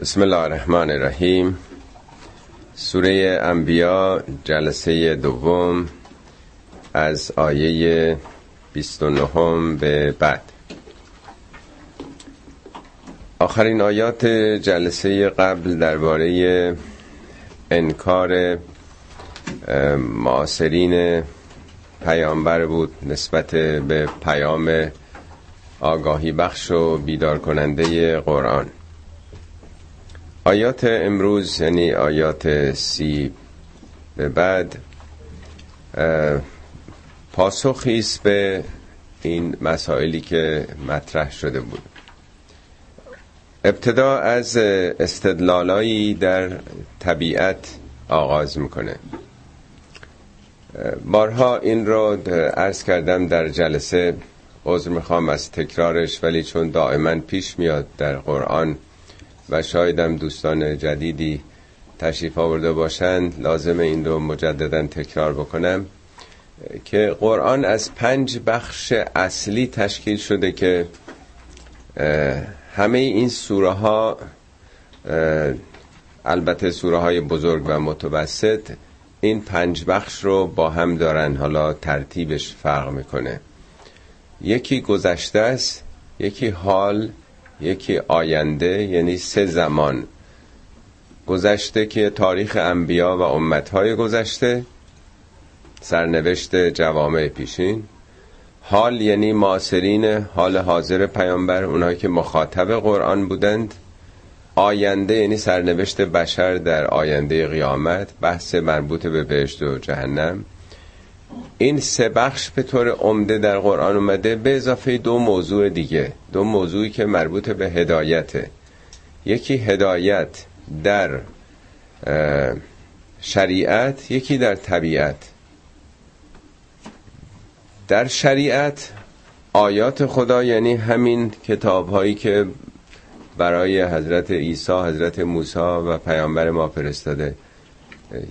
بسم الله الرحمن الرحیم سوره انبیا جلسه دوم از آیه 29 به بعد آخرین آیات جلسه قبل درباره انکار معاصرین پیامبر بود نسبت به پیام آگاهی بخش و بیدار کننده قرآن آیات امروز یعنی آیات سی به بعد پاسخی است به این مسائلی که مطرح شده بود. ابتدا از استدلالایی در طبیعت آغاز می‌کنه. بارها این رو عرض کردم در جلسه عذر می‌خوام از تکرارش ولی چون دائما پیش میاد در قرآن و شایدم دوستان جدیدی تشریف آورده باشند لازم این رو مجددا تکرار بکنم که قرآن از پنج بخش اصلی تشکیل شده که همه این سوره ها البته سوره های بزرگ و متوسط این پنج بخش رو با هم دارن حالا ترتیبش فرق می‌کنه. یکی گذشته است یکی حال یکی آینده یعنی سه زمان گذشته که تاریخ انبیا و امتهای گذشته سرنوشت جوامع پیشین. حال یعنی معاصرین حال حاضر پیامبر اونایی که مخاطب قرآن بودند. آینده یعنی سرنوشت بشر در آینده قیامت بحث مربوط به بهشت و جهنم. این سه بخش به طور عمده در قرآن اومده به اضافه دو موضوع دیگه. دو موضوعی که مربوط به هدایته. یکی هدایت در شریعت یکی در طبیعت. در شریعت آیات خدا یعنی همین کتاب هایی که برای حضرت عیسی حضرت موسی و پیامبر ما فرستاده.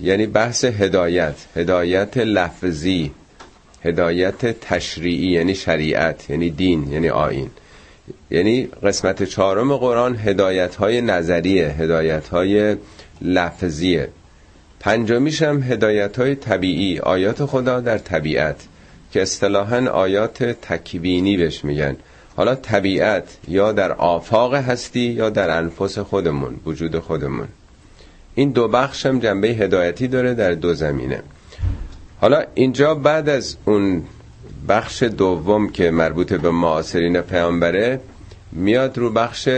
یعنی بحث هدایت هدایت لفظی. هدایت تشریعی یعنی شریعت یعنی دین یعنی آین یعنی قسمت چهارم قرآن هدایت های نظریه هدایت های لفظیه. پنجمیش هم هدایت های طبیعی آیات خدا در طبیعت که اصطلاحا آیات تکوینی بهش میگن. حالا طبیعت یا در آفاق هستی یا در انفس خودمون وجود خودمون. این دو بخش هم جنبه هدایتی داره در دو زمینه. حالا اینجا بعد از اون بخش دوم که مربوط به معاصرین پیامبره میاد رو بخش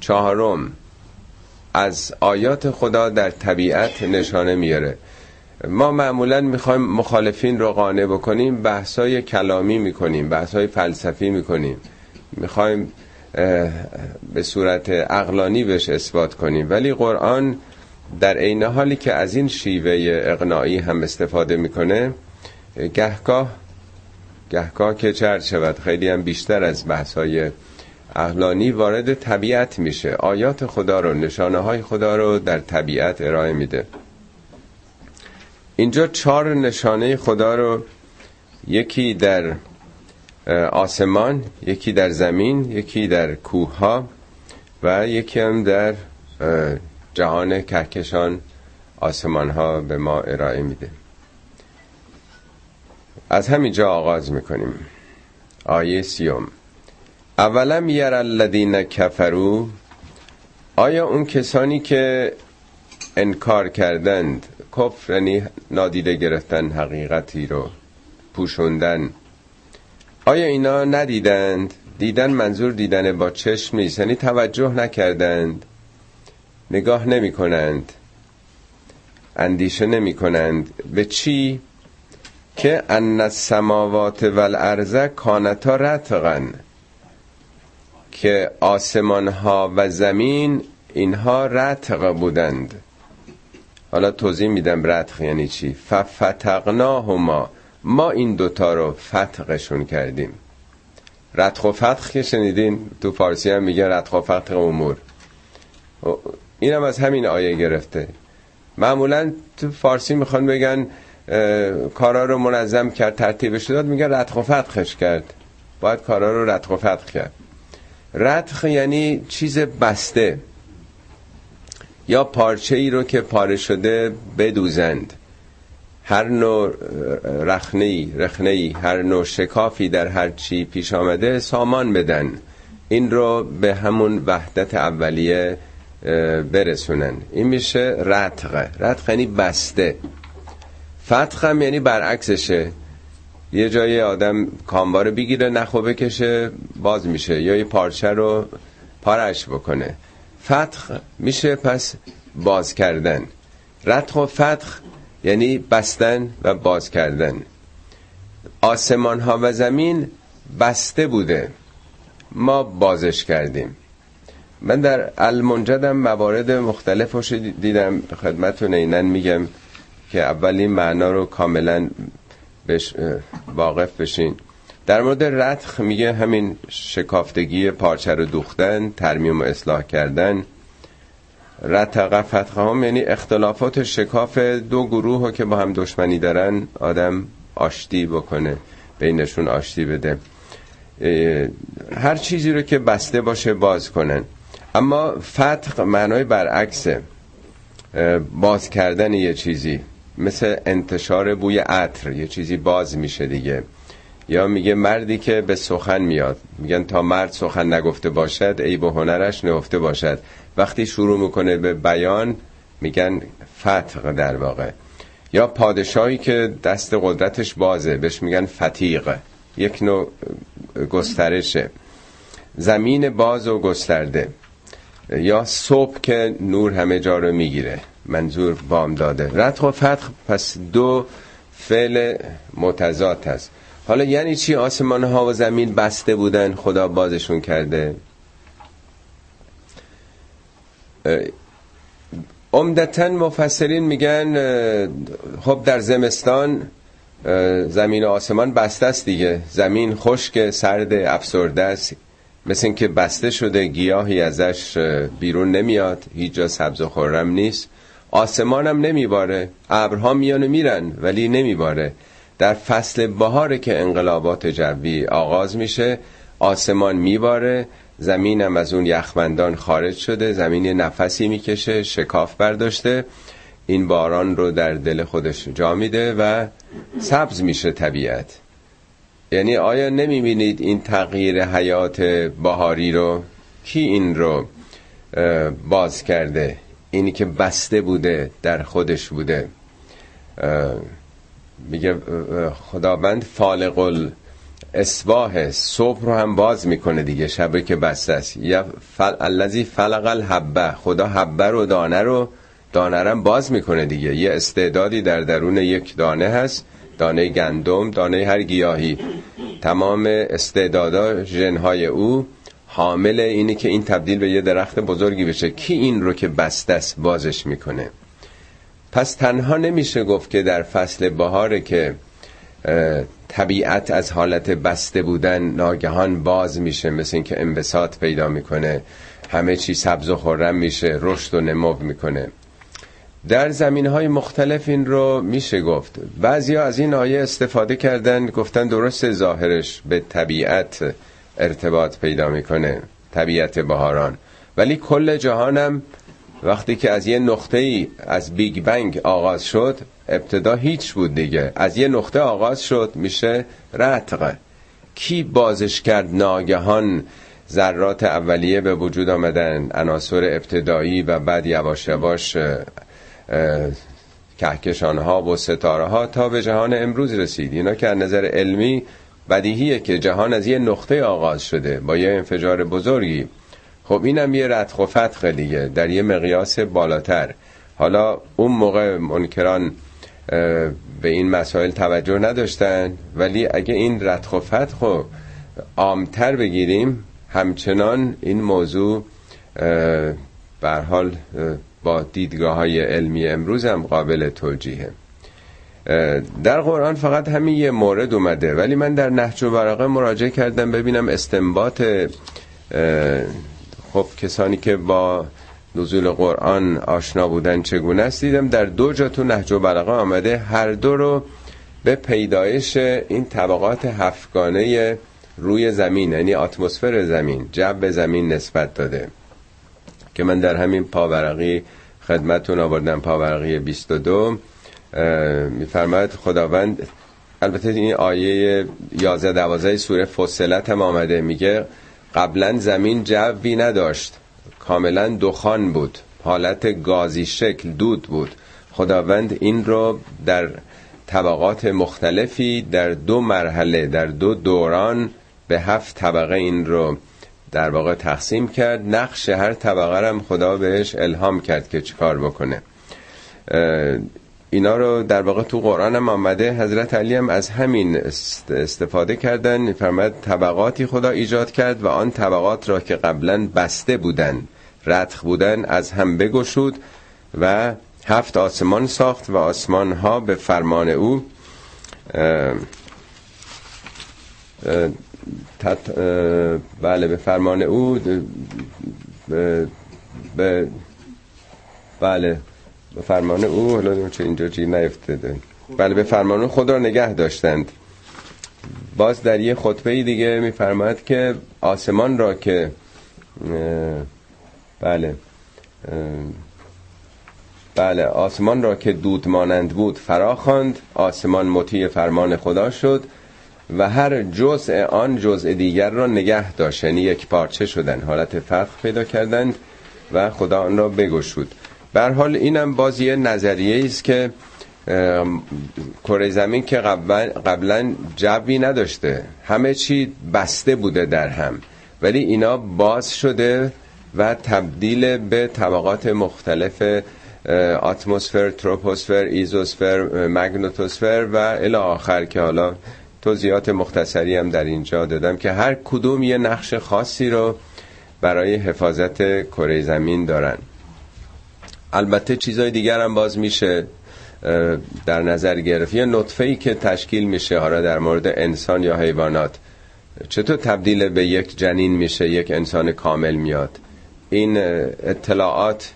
چهارم. از آیات خدا در طبیعت نشانه میاره. ما معمولا می‌خوایم مخالفین رو قانع بکنیم بحثای کلامی می‌کنیم بحثای فلسفی می‌کنیم. می‌خوایم به صورت اقلانی بهش اثبات کنیم. ولی قرآن در عین حالی که از این شیوه اقناعی هم استفاده می‌کنه گهگاه گهگاه که چرد شود خیلی هم بیشتر از بحثای اقلانی وارد طبیعت میشه. آیات خدا رو نشانه های خدا رو در طبیعت ارائه میده. اینجا چهار نشانه خدا رو یکی در آسمان یکی در زمین یکی در کوه ها و یکی هم در جهان کهکشان آسمان ها به ما ارائه میده. از همینجا آغاز می‌کنیم. آیه سیوم. اولم یر الذین کفرو آیا اون کسانی که انکار کردند کفر یعنی نادیده گرفتن حقیقتی رو پوشوندن آیا اینا ندیدند؟ دیدن منظور دیدن با چشم نیست یعنی توجه نکردند. نگاه نمی کنند. اندیشه نمی کنند. به چی؟ که ان السماوات والارض کانتا رتقن. که آسمان ها و زمین اینها رتق بودند. حالا توضیح میدم رتق یعنی چی؟ ففتقناهما. ما این دوتا رو فتقشون کردیم. رتق و فتق که شنیدین؟ تو فارسی هم میگه رتق و فتق امور. اینم از همین آیه گرفته. معمولا تو فارسی می‌خوان بگن کارا رو منظم کرد ترتیبش داد میگن رتق و فتقش کرد. باید کارا رو رتق و فتق کرد. رتق یعنی چیز بسته یا پارچه ای رو که پاره شده بدوزند. هر نوع رخنهی رخنهی هر نوع شکافی در هر چی پیش آمده سامان بدن. این رو به همون وحدت اولیه برسونن. این میشه رتق رتق یعنی بسته. فتخ هم یعنی برعکسشه. یه جای آدم کامبار بگیره نخو بکشه باز میشه. یا یه پارچه رو پارش بکنه. فتخ میشه پس باز کردن. رتق و فتخ یعنی بستن و باز کردن. آسمان ها و زمین بسته بوده. ما بازش کردیم. من در المنجدم موارد مختلف دیدم. خدمتون اینن میگم که اولین معنا رو کاملا بش واقف بشین. در مورد رتخ میگه همین شکافتگی پارچه رو دوختن ترمیم و اصلاح کردن. رتق فتخه هم یعنی اختلافات شکاف دو گروه که با هم دشمنی دارن آدم آشتی بکنه بینشون آشتی بده. هر چیزی رو که بسته باشه باز کنن. اما فتق معنای برعکسه. باز کردن یه چیزی. مثل انتشار بوی عطر. یه چیزی باز میشه دیگه. یا میگه مردی که به سخن میاد. میگن تا مرد سخن نگفته باشد ای به هنرش نگفته باشد. وقتی شروع می‌کنه به بیان میگن فتق در واقع. یا پادشاهی که دست قدرتش بازه بهش میگن فتیق یک نوع گسترشه. زمین باز و گسترده. یا صبح که نور همه جا رو می‌گیره منظور بام داده. رتق و فتق پس دو فعل متضاد هست. حالا یعنی چی؟ آسمان ها و زمین بسته بودن خدا بازشون کرده. عمدتا مفسرین میگن خب در زمستان زمین و آسمان بسته است دیگه. زمین خشک سرد افسرده است. مثل اینکه بسته شده گیاهی ازش بیرون نمیاد هیچ جا سبز و خورم نیست. آسمانم نمیباره ابرها میان میرن ولی نمیباره. در فصل بهاره که انقلابات جوی آغاز میشه آسمان میباره زمینم از اون یخبندان خارج شده زمین نفسی می‌کشه شکاف برداشته. این باران رو در دل خودش جا میده و سبز میشه طبیعت. یعنی آیا نمی‌بینید این تغییر حیات بهاری رو؟ کی این رو باز کرده؟ اینی که بسته بوده در خودش بوده. میگه خداوند فالق اصباه صبح رو هم باز می‌کنه دیگه شبه که بسته است. یا فل... الذی فلق الحبه خدا حبه رو دانه رو دانه رو باز می‌کنه دیگه. یه استعدادی در درون یک دانه هست. دانه گندم دانه هر گیاهی. تمام استعدادا ژنهای او حامل اینه که این تبدیل به یه درخت بزرگی بشه. کی این رو که بسته بازش می‌کنه؟ پس تنها نمیشه گفت که در فصل بهاره که طبیعت از حالت بسته بودن ناگهان باز میشه مثل اینکه انبساط پیدا می‌کنه. همه چی سبز و خورم میشه رشد و نمو می‌کنه. در زمین های مختلف این رو میشه گفت. بعضی از این آیه استفاده کردن گفتن درست ظاهرش به طبیعت ارتباط پیدا می‌کنه طبیعت بهاران. ولی کل جهانم وقتی که از یه نقطه ای از بیگ بنگ آغاز شد ابتدا هیچ بود دیگه. از یه نقطه آغاز شد میشه رتق کی بازش کرد ناگهان؟ ذرات اولیه به وجود آمدن عناصر ابتدایی و بعد یواش یواش کهکشان ها و ستاره ها تا به جهان امروز رسید. اینا که از نظر علمی بدیهیه که جهان از یه نقطه آغاز شده با یه انفجار بزرگی. خب اینم یه ردخ و فتخ دیگه در یه مقیاس بالاتر. حالا اون موقع منکران به این مسائل توجه نداشتن ولی اگه این ردخ و فتخ عامتر بگیریم همچنان این موضوع بر حال با دیدگاه های علمی امروز هم قابل توجیهه. در قرآن فقط همین یه مورد اومده ولی من در نهج و برقه مراجعه کردم ببینم استنباط خب کسانی که با نزول قرآن آشنا بودن چگونه است؟ دیدم در دو جا تو نهج و بلاغه آمده هر دو رو به پیدایش این طبقات هفتگانه روی زمین یعنی اتمسفر زمین جب زمین نسبت داده. که من در همین پاورقی خدمتون آوردن پاورقی 22 میفرماید خداوند البته این آیه 11 12 سوره فصلت هم آمده میگه قبلا زمین جوی نداشت کاملا دخان بود حالت گازی شکل دود بود. خداوند این رو در طبقات مختلفی در دو مرحله در دو دوران به هفت طبقه این رو در واقع تقسیم کرد. نقش هر طبقه هم خدا بهش الهام کرد که چیکار بکنه. اینا رو در واقع تو قرآن هم آمده. حضرت علی هم از همین استفاده کردن. فرمد طبقاتی خدا ایجاد کرد و آن طبقات را که قبلا بسته بودن رتخ بودن از هم بگشود و هفت آسمان ساخت و آسمان ها به فرمان او تت بله به فرمان او به بله به فرمان او حالا چه اینجا جیر نیفتده بله به فرمان او خود را نگه داشتند. باز در یه خطبه دیگه میفرماید که آسمان را که بله بله آسمان را که دود مانند بود فراخواند آسمان مطیع فرمان خدا شد. و هر جزء آن جزء دیگر را نگه داشت. یعنی یک پارچه شدن. حالت فرق پیدا کردند و خدا آن را بگشود. بر حال اینم باز یه نظریه است که کره زمین که قبلا جوی نداشته. همه چی بسته بوده در هم. ولی اینا باز شده و تبدیل به طبقات مختلف اتمسفر، تروپوسفر، ایزوسفر، مگنوتوسفر و الی آخر که حالا توضیحات مختصری هم در اینجا دادم که هر کدوم یه نقش خاصی رو برای حفاظت کره زمین دارن. البته چیزای دیگر هم باز میشه در نظر گرفت. یه نطفه ای که تشکیل میشه حالا در مورد انسان یا حیوانات. چطور تبدیل به یک جنین میشه یک انسان کامل میاد؟ این اطلاعات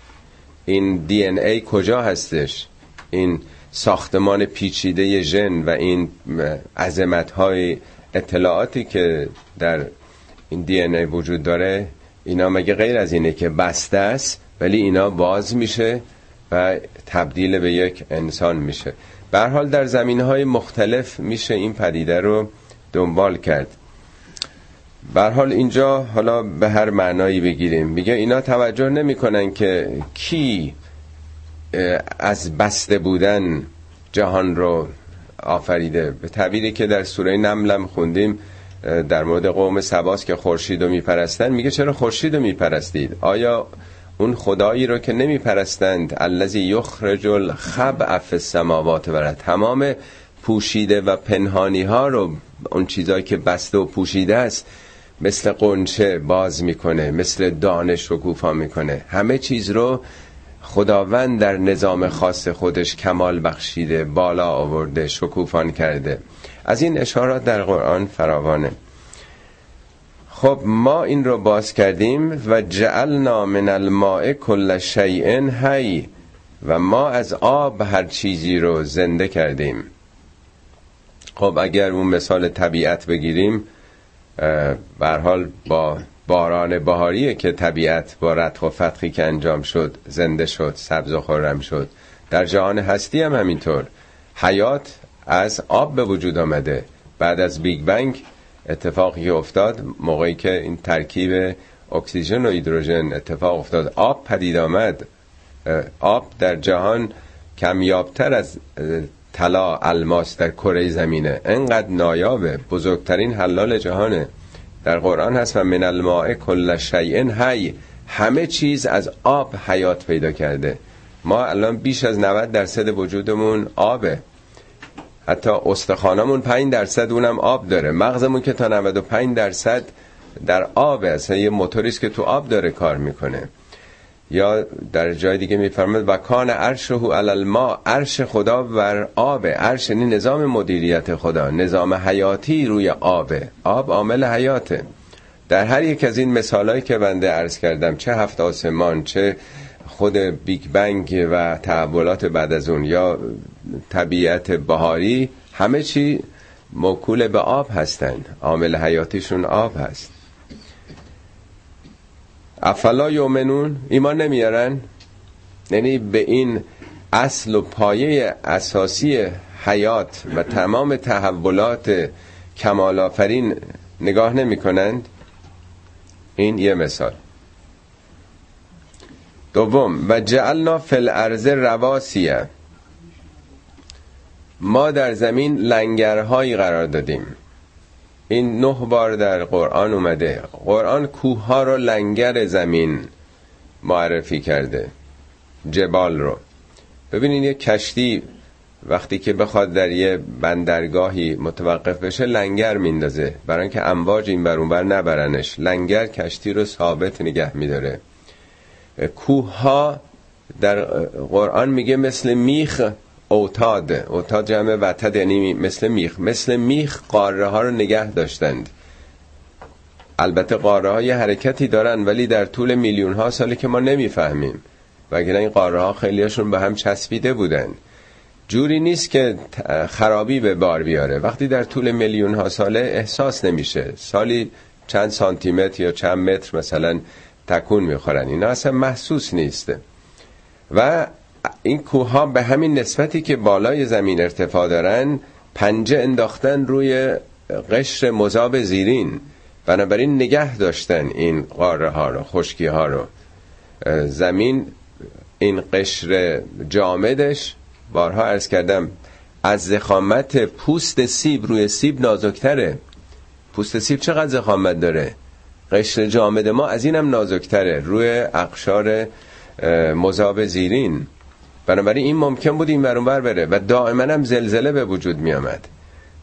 این دی ان ای کجا هستش؟ این ساختمان پیچیده ژن و این عظمت های اطلاعاتی که در این دی ای وجود داره اینا مگه غیر از اینه که بسته است ولی اینا باز میشه و تبدیل به یک انسان میشه. به حال در زمین های مختلف میشه این پدیده رو دنبال کرد. به حال اینجا حالا به هر معنایی بگیریم. میگه اینا توجه نمی‌کنن که کی از بسته بودن جهان رو آفریده. به تعبیری که در سوره نملم خوندیم در مورد قوم سباس که خورشید رو میپرستن میگه چرا خورشید رو میپرستید؟ آیا اون خدایی رو که نمیپرستند الذی یخرج الخبء فی السماوات و تمام پوشیده و پنهانی ها رو اون چیزایی که بسته و پوشیده است مثل قنچه باز می‌کنه مثل دانش شکوفا می‌کنه. همه چیز رو خداوند در نظام خاص خودش کمال بخشیده بالا آورده شکوفان کرده. از این اشارات در قرآن فراوانه. خب ما این رو باز کردیم و جعلنا من الماء کل شیء هی و ما از آب هر چیزی رو زنده کردیم. خب اگر اون مثال طبیعت بگیریم بر حال با باران بهاریه که طبیعت با رتق و فتقی که انجام شد زنده شد سبز و خرم شد. در جهان هستی هم همینطور. حیات از آب به وجود آمده. بعد از Big Bang اتفاقی افتاد موقعی که این ترکیب اکسیژن و هیدروژن اتفاق افتاد آب پدید آمد. آب در جهان کمیابتر از طلا الماس در کره زمینه. انقدر نایابه بزرگترین حلال جهانه. در قرآن هست و من الماء کل شیء هی همه چیز از آب حیات پیدا کرده. ما الان بیش از 90 درصد وجودمون آبه. حتی استخوانمون 5 درصد اونم آب داره. مغزمون که تا 95 درصد در آبه اصلا یه موتوریست که تو آب داره کار می‌کنه. یا در جای دیگه میفرماد و کان عرشه علی الماء عرش خدا بر آب عرش یعنی نظام مدیریت خدا نظام حیاتی روی آبه آب عامل حیاته در هر یک از این مثالهایی که بنده عرض کردم چه هفت آسمان چه خود بیگ بنگ و تحولات بعد از اون یا طبیعت بهاری همه چی موکول به آب هستن عامل حیاتیشون آب هست. افلا یومنون ایمان نمیارن؟ یعنی به این اصل و پایه اساسی حیات و تمام تحولات کمال آفرین نگاه نمی کنند این یه مثال. دوم و جعلنا فی الارض رواسیه. ما در زمین لنگرهایی قرار دادیم. این نه بار در قرآن اومده. قرآن کوه ها رو لنگر زمین معرفی کرده. جبال رو. ببینید یه کشتی وقتی که بخواد در یه بندرگاهی متوقف بشه لنگر میندازه. برای اینکه امواج این بر اونور نبرنش. لنگر کشتی رو ثابت نگه میداره. کوه ها در قرآن میگه مثل میخ اوتاد. اوتاد جمع وتد یعنی مثل میخ. مثل میخ قاره ها رو نگه داشتند. البته قاره ها یه حرکتی دارن ولی در طول میلیون ها سالی که ما نمی‌فهمیم. وگرنه این قاره ها خیلیشون به هم چسبیده بودن. جوری نیست که خرابی به بار بیاره. وقتی در طول میلیون ها ساله احساس نمیشه. سالی چند سانتی متر یا چند متر مثلا تکون می‌خورن. اینا اصلا محسوس نیسته و این کوه ها به همین نسبتی که بالای زمین ارتفاع دارن پنجه انداختن روی قشر مذاب زیرین. بنابراین نگه داشتن این قاره ها رو خشکی ها رو. زمین این قشر جامدش. بارها ارز کردم از زخامت پوست سیب روی سیب نازکتره. پوست سیب چقدر زخامت داره؟ قشر جامد ما از اینم نازکتره. روی اقشار مذاب زیرین. بنابراین این ممکن بود این برونبر بره و دائما هم زلزله به وجود می آمد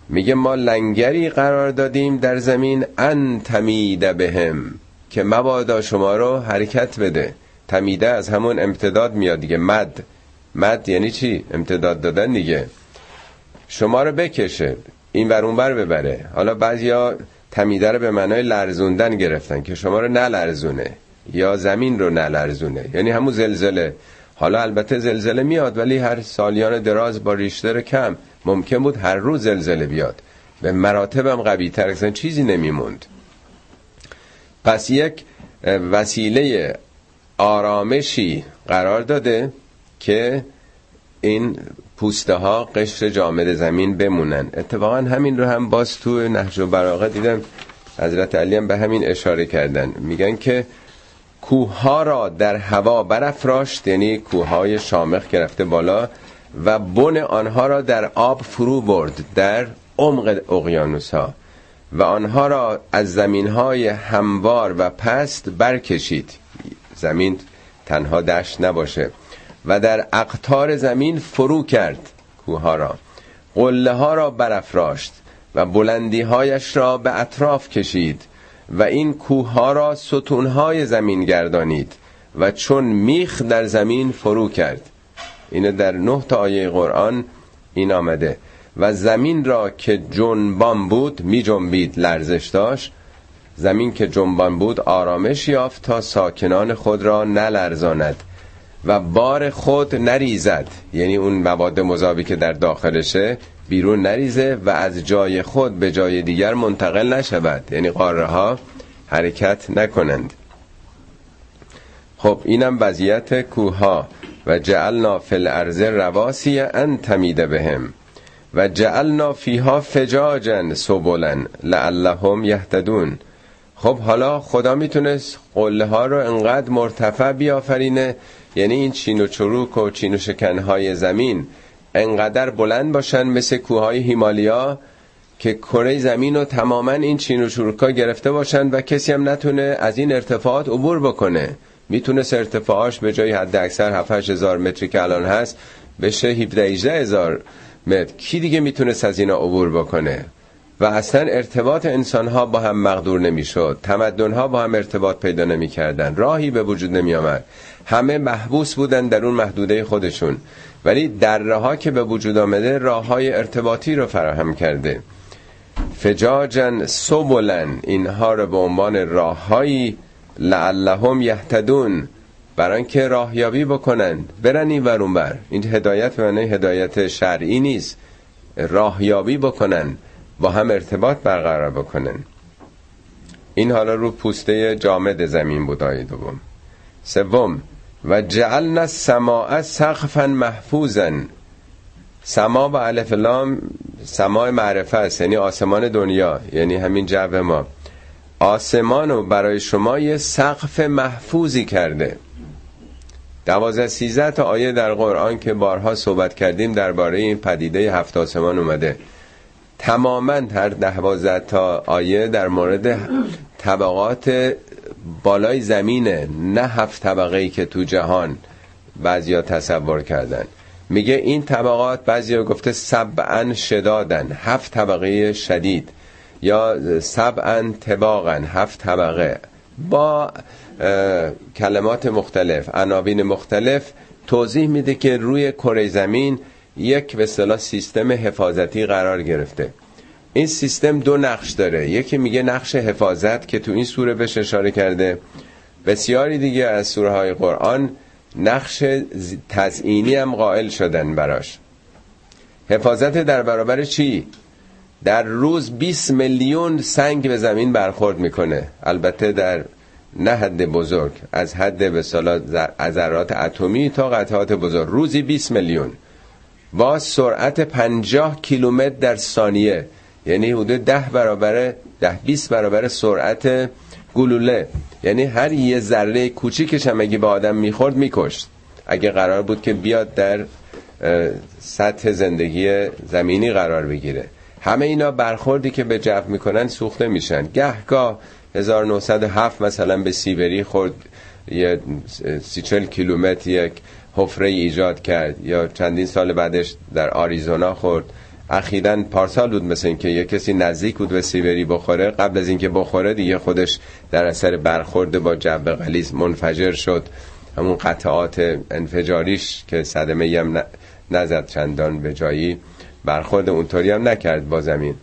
میگه ما لنگری قرار دادیم در زمین ان تمیده بهم که مبادا شما رو حرکت بده. تمیده از همون امتداد میاد دیگه. مد. مد یعنی چی؟ امتداد دادن دیگه. شما رو بکشه این بر بر ببره. حالا بعضیا تمیده رو به معنای لرزوندن گرفتن که شما رو نلرزونه یا زمین رو نلرزونه. یعنی همون زلزله. حالا البته زلزله میاد ولی هر سالیان دراز با ریشتر کم. ممکن بود هر روز زلزله بیاد. به مراتب هم قوی تر چیزی نمیموند. پس یک وسیله آرامشی قرار داده که این پوسته ها قشر جامد زمین بمونن. اتفاقا همین رو هم باز تو نهج و براغه دیدم. حضرت علی هم به همین اشاره کردن. میگن که کوه را در هوا برافراشت یعنی کوه شامخ گرفته بالا و بن آنها را در آب فرو برد در عمق اقیانوس ها و آنها را از زمین های هموار و پست برکشید. زمین تنها دشت نباشه. و در اقتار زمین فرو کرد کوه را. قله ها را برافراشت و بلندی هایش را به اطراف کشید. و این کوه ها را ستون های زمین گردانید و چون میخ در زمین فرو کرد. اینه در نه تا آیه قرآن این آمده. و زمین را که جنبان بود می جنبید لرزش داشت. زمین که جنبان بود آرامش یافت تا ساکنان خود را نلرزاند و بار خود نریزد. یعنی اون مواد مذابی که در داخلشه بیرون نریزه و از جای خود به جای دیگر منتقل نشود. یعنی قاره ها حرکت نکنند. خب اینم وضعیت کوها و جعلنا فی الارض رواسی ان تمیده بهم. و جعلنا فیها فجاجا سبلا لعلهم یهتدون. خب حالا خدا می‌تونست قله ها رو انقدر مرتفع بیافرینه. یعنی این چین و چروک و چین و شکنهای زمین انقدر بلند باشن مثل کوههای هیمالیا که کره زمین رو تماما این چین و چروکا گرفته باشن و کسی هم نتونه از این ارتفاعات عبور بکنه. می‌تونه ارتفاعاش به جای حد اکثر 7 هزار متری که الان هست بشه 17 18 هزار متر. کی دیگه می‌تونست از اینا عبور بکنه؟ و اصلا ارتباط انسان ها با هم مقدور نمی‌شد. تمدن ها با هم ارتباط پیدا نمی‌کردن. راهی به وجود نمی آمد همه محبوس بودن در اون محدوده خودشون. ولی دره ها که به وجود آمده راه های ارتباطی رو فراهم کرده. فجاجن سبلن اینها رو به عنوان راههایی لعلهم یهتدون برای که راهیابی بکنن. برن این ورون بر این هدایت به معنی هدایت شرعی نیست. راهیابی بکنن. با هم ارتباط برقرار بکنن. این حالا رو پوسته جامد زمین بود آیه دوم. سوم. و جعلنا السماء سقفا محفوظا. سما و الف لام سماع معرفه است یعنی آسمان دنیا یعنی همین جو ما. آسمان رو برای شما یه سقف محفوظی کرده. دوازده سیزده تا آیه در قرآن که بارها صحبت کردیم درباره این پدیده هفت آسمان اومده. تماما هر دوازده تا آیه در مورد طبقات بالای زمینه نه هفت طبقه ای که تو جهان بعضیا تصور کردن. میگه این طبقات بعضی گفته سبعا شدادن هفت طبقه شدید. یا سبعا طباقا هفت طبقه. با کلمات مختلف عناوین مختلف توضیح میده که روی کره زمین یک به سیستم حفاظتی قرار گرفته. این سیستم دو نقش داره. یکی میگه نقش حفاظت که تو این سوره بهش اشاره کرده. بسیاری دیگه از سوره های قرآن نقش تزئینی هم قائل شدن براش. حفاظت در برابر چی؟ در روز 20 میلیون سنگ به زمین برخورد می‌کنه. البته در نه حد بزرگ از حد به ذرات اتمی تا قطعات بزرگ. روزی 20 میلیون. با سرعت 50 کیلومتر در ثانیه. یعنی حدود 10 برابر 10 20 برابر سرعت گلوله. یعنی هر یه ذره کوچیکش هم اگه به آدم می‌خورد میکشت. اگه قرار بود که بیاد در سطح زندگی زمینی قرار بگیره. همه اینا برخوردی که به جو می‌کنن سوخته میشن. گهگاه 1907 مثلا به سیبری خورد یه سی کیلومتر یک حفره ایجاد کرد یا چندین سال بعدش در آریزونا خورد. اخیرا پارسال بود مثل اینکه یه کسی نزدیک بود به سیبری بخوره قبل از اینکه بخوره دیگه خودش در اثر برخورد با جب غلیظ منفجر شد. همون قطعات انفجاریش که صدمه هم نزد چندان به جایی برخورد اونطوری هم نکرد با زمین.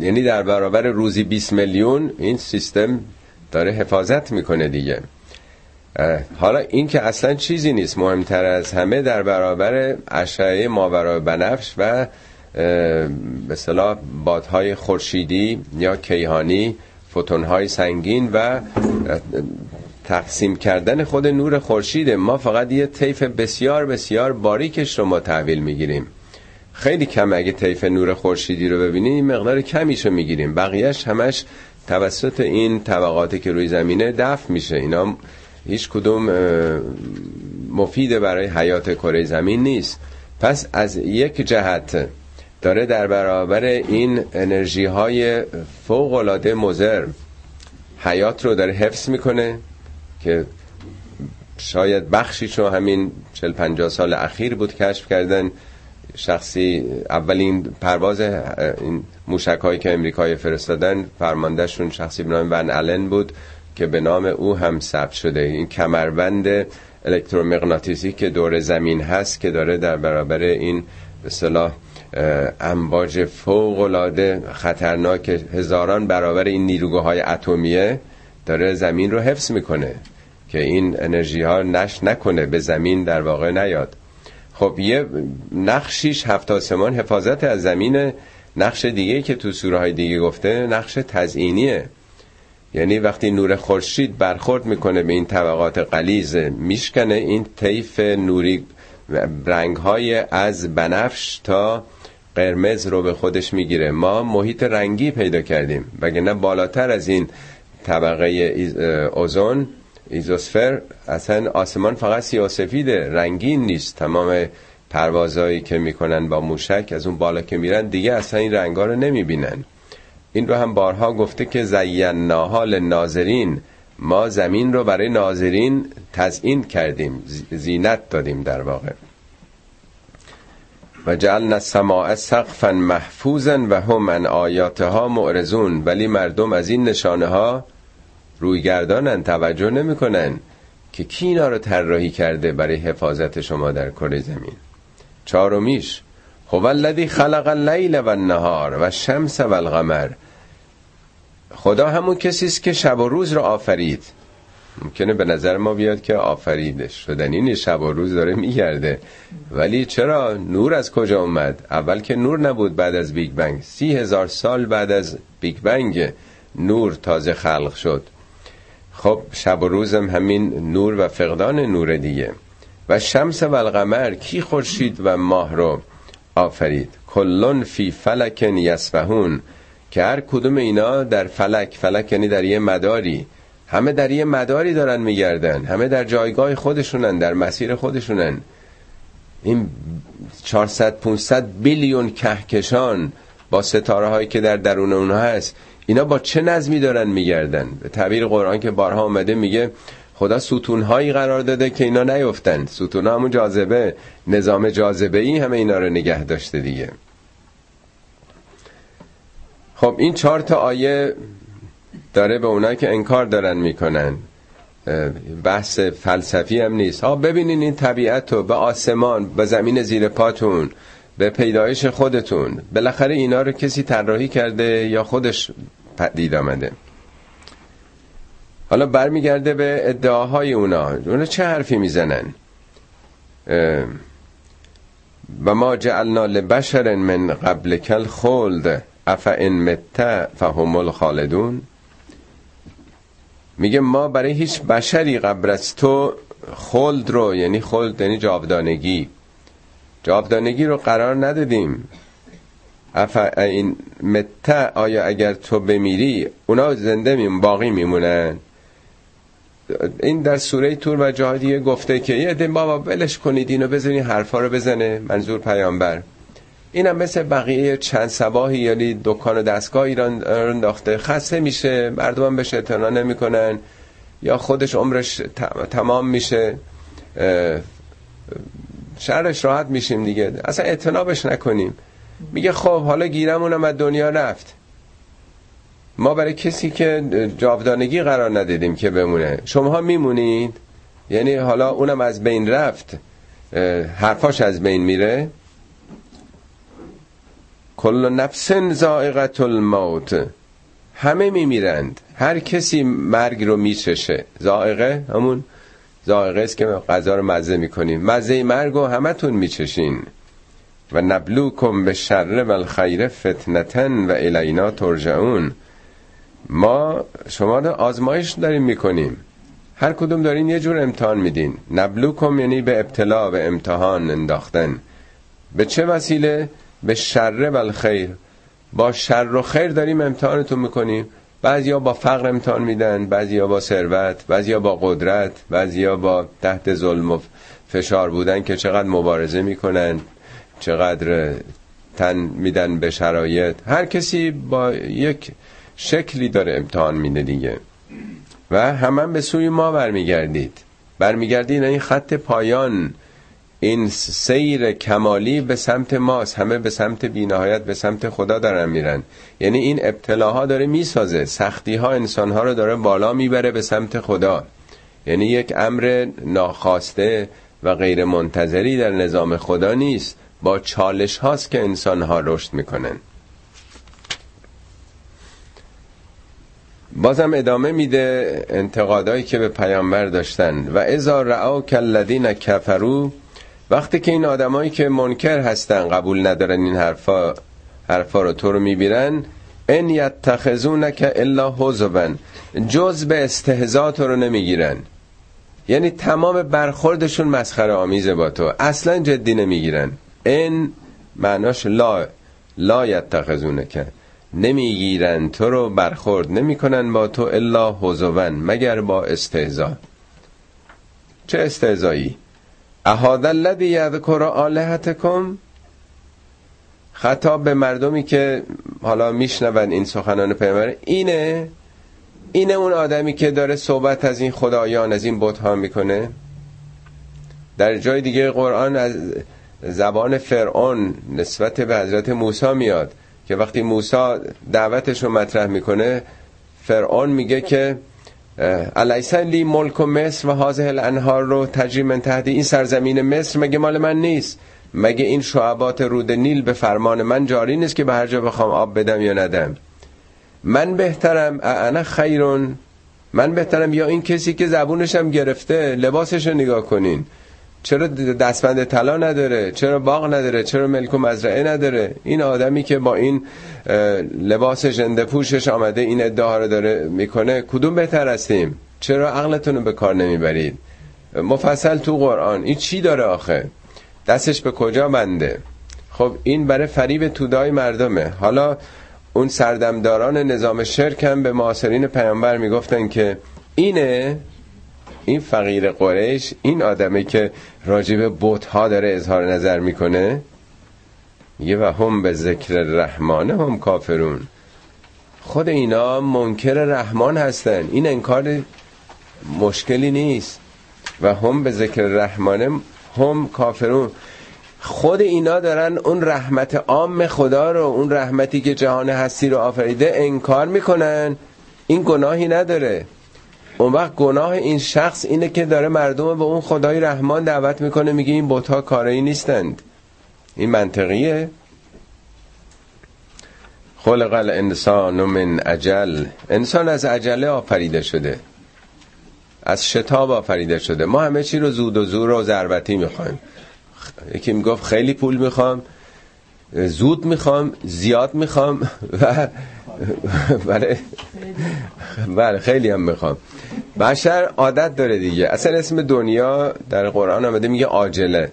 یعنی در برابر روزی 20 میلیون این سیستم داره حفاظت می‌کنه دیگه. حالا این که اصلا چیزی نیست مهمتر از همه در برابر اشعه ماورای بنفش و به صلاح بادهای خورشیدی یا کیهانی فوتونهای سنگین و تقسیم کردن خود نور خورشیده ما فقط یه طیف بسیار بسیار باریکش رو ما تحویل می‌گیریم. خیلی کم اگه طیف نور خورشیدی رو ببینیم مقدار کمیش رو می‌گیریم. بقیهش همش توسط این طبقاتی که روی زمینه دفع میشه. اینا هیچ کدوم مفید برای حیات کره زمین نیست. پس از یک جهت داره در برابر این انرژی های فوق العاده مزر حیات رو داره حفظ می‌کنه که شاید بخشیش رو همین 40 50 سال اخیر بود کشف کردن شخصی اولین پرواز این موشک هایی که امریکای فرستادن فرماندهشون شخصی به نام ون آلن بود. که به نام او هم ثبت شده. این کمربند الکترومغناطیسی که دور زمین هست که داره در برابر این به صلاح امواج فوق العاده خطرناک هزاران برابر این نیروگاهای اتمیه داره زمین رو حفظ می‌کنه که این انرژی ها نش نکنه به زمین در واقع نیاد. خب یه نقشیش هفت آسمان حفاظت از زمین نقش دیگه که تو سوره های دیگه گفته نقش تزئینیه. یعنی وقتی نور خورشید برخورد می‌کنه به این طبقات قلیز میشکنه این طیف نوری رنگ های از بنفش تا قرمز رو به خودش می‌گیره. ما محیط رنگی پیدا کردیم وگرنه بالاتر از این طبقه اوزون ایزوسفر. اصلا آسمان فقط سیاسفیده رنگین نیست. تمام پروازهایی که می‌کنن با موشک از اون بالا که میرن دیگه اصلا این رنگا رو نمی‌بینن. این رو هم بارها گفته که زیناها ناظرین. ما زمین رو برای ناظرین تزیین کردیم زینت دادیم در واقع. و جعلنا السماء سقفا محفوظا و هم من آیاتها معرضون. ولی مردم از این نشانه ها روی گردانن توجه نمی‌کنن که کی اینا رو طراحی کرده برای حفاظت شما در کره زمین. چهارمیش هو الذی خلق اللیل و النهار و الشمس و القمر. خدا همون کسی است که شب و روز رو آفرید. ممکنه به نظر ما بیاد که آفریده شدن این شب و روز داره میگرده. ولی چرا؟ نور از کجا اومد؟ اول که نور نبود بعد از Big Bang. سی هزار سال بعد از Big Bang نور تازه خلق شد. خب شب و روزم همین نور و فقدان نور دیگه. و شمس و القمر کی خورشید و ماه رو آفرید. کلون فی فلک یسبهون که هر کدوم اینا در فلک فلک یعنی در یه مداری. همه در یه مداری دارن میگردن. همه در جایگاه خودشونن در مسیر خودشونن. این 400 500 بیلیون کهکشان با ستاره هایی که در درون اونها هست اینا با چه نظمی دارن میگردن؟ به تعبیر قرآن که بارها اومده میگه خدا ستون هایی قرار داده که اینا نیفتن ستون همون جاذبه. نظام جاذبه ای همه اینا رو نگه داشته دیگه. خب این چهار تا آیه داره به اونایی که انکار دارن می‌کنن. بحث فلسفی هم نیست. ها ببینین این طبیعت رو به آسمان به زمین زیر پاتون به پیدایش خودتون. بالاخره اینا رو کسی طراحی کرده یا خودش پدید آمده؟ حالا برمیگرده به ادعاهای اونا. اونا چه حرفی می‌زنن؟ و ما جعلنا لبشر من قبل کل خلد اف ان مت فهم الخالدون. میگه ما برای هیچ بشری قبل از تو خلد رو یعنی خلد یعنی جاودانگی. جاودانگی رو قرار ندادیم. اف این مت آیا اگر تو بمیری اونا زنده میم باقی میمونن. این در سوره تور و جهادیه گفته که یه دیم بابا بلش کنید اینو بزنین حرفا رو بزنه. منظور پیامبر. اینم مثل بقیه چند سباهی یعنی دکان و دستگاه ایران انداخته. خسته میشه مردم بهش اعتنا نمی‌کنن. یا خودش عمرش تمام میشه. شهرش راحت میشیم دیگه. اصلا اعتنابش نکنیم. میگه خب حالا گیرمونم از دنیا رفت. ما برای کسی که جاودانگی قرار ندیدیم که بمونه. شما میمونید؟ یعنی حالا اونم از بین رفت. حرفاش از بین میره. کل نفس زائقت الموت. همه میمیرند. هر کسی مرگ رو میچشه. زائقه همون؟ زائقه است که غذا رو مزه می‌کنیم. مزه مرگ رو همتون میچشین. و نبلوکم به شر و الخیر فتنتن و الینا ترجعون. ما شما رو آزمایش داریم می‌کنیم. هر کدوم دارین یه جور امتحان میدین. نبلوکم یعنی به ابتلا به امتحان انداختن. به چه وسیله؟ به شر و الخیر. با شر و خیر داریم امتحانتون می‌کنیم. بعضیا با فقر امتحان میدن بعضیا با ثروت بعضیا با قدرت بعضیا با تحت ظلم و فشار بودن که چقدر مبارزه می‌کنن چقدر تن میدن به شرایط. هر کسی با یک شکلی داره امتحان میده دیگه. و همان به سوی ما برمیگردید. برمیگردید این خط پایان. این سیر کمالی به سمت ماست. همه به سمت بینهایت به سمت خدا دارن میرن. یعنی این ابتلاها داره می‌سازه. سختی ها انسان ها رو داره بالا می‌بره به سمت خدا. یعنی یک امر ناخواسته و غیر منتظری در نظام خدا نیست. با چالش هاست که انسان ها رشد می‌کنن. بازم ادامه میده انتقادایی که به پیامبر داشتن. و ازا رعا کلذین کفرو وقتی که این آدمایی که منکر هستن قبول ندارن این حرفا حرفا رو تو رو میبیرن ان یتخذونک الا حزبا جز به استهزا تو رو نمی‌گیرن. یعنی تمام برخوردشون مسخره آمیزه با تو. اصلا جدی نمی‌گیرن. ان معناش لا لا یتخذونک. نمی‌گیرن. تو رو برخورد نمی‌کنن با تو الا حزبا مگر با استهزا. چه استهزایی؟ اهاد الذی یذکر آلهتکم؟ خطاب به مردمی که حالا میشنون این سخنان پیامبر اینه؟ اینه اون آدمی که داره صحبت از این خدایان از این بت ها می‌کنه؟ در جای دیگه قرآن از زبان فرعون نسبت به حضرت موسی میاد. که وقتی موسی دعوتش رو مطرح می‌کنه فرعون میگه که الیسا لی ملک و مصر و حاضه الانهار رو تجری من این سرزمین مصر؟ مگه مال من نیست؟ مگه این شعبات رود نیل به فرمان من جاری نیست که به هر جا بخوام آب بدم یا ندم؟ من بهترم انا خیرون. من بهترم یا این کسی که زبونشم گرفته لباسش رو نگاه کنین. چرا دستبند طلا نداره؟ چرا باغ نداره؟ چرا ملک و مزرعه نداره؟ این آدمی که با این لباس ژنده پوشش آمده این ادعا رو داره می‌کنه کدوم بهتر هستیم؟ چرا عقلتون رو به کار نمی‌برید؟ مفصل تو قرآن. این چی داره آخه؟ دستش به کجا بنده؟ خب این برای فریب تودای مردمه. حالا اون سردمداران نظام شرک هم به معاصرین پیامبر می‌گفتن که اینه این فقیر قریش این آدمی که راجب بوت ها داره اظهار نظر می‌کنه؟ میگه و هم به ذکر رحمان هم کافرون. خود اینا منکر رحمان هستن. این انکار مشکلی نیست. و هم به ذکر رحمان هم کافرون. خود اینا دارن اون رحمت عام خدا رو اون رحمتی که جهان هستی رو آفریده انکار می‌کنن. این گناهی نداره. اون وقت گناه این شخص اینه که داره مردم به اون خدای رحمان دعوت می‌کنه میگه این بوتا کاری نیستند. این منطقیه. خلق الانسان من عجل انسان از عجله آفریده شده. از شتاب آفریده شده. ما همه چی رو زود و زور و ضربتی می‌خوایم. یکی می‌گفت خیلی پول می‌خوام زود می‌خوام زیاد می‌خوام و بله. بله خیلی هم می‌خوام. بشر عادت داره دیگه. اصلا اسم دنیا در قرآن آمده میگه عاجله.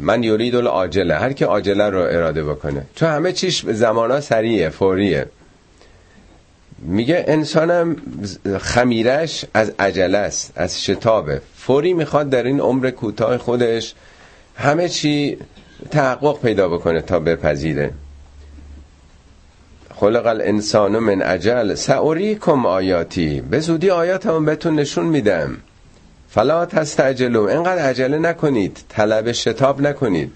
من یورید عاجله هر که عاجله رو اراده بکنه. چون همه چیش زمانا سریعه فوریه. میگه انسانم خمیرش از عجله است از شتابه. فوری می‌خواد در این عمر کوتاه خودش همه چی تحقق پیدا بکنه تا بپذیره. خلق الانسان من عجل کم آیاتی. به زودی آیاتمو بهتون نشون میدم. فلا تستعجلوا. اینقدر عجله نکنید. طلب شتاب نکنید.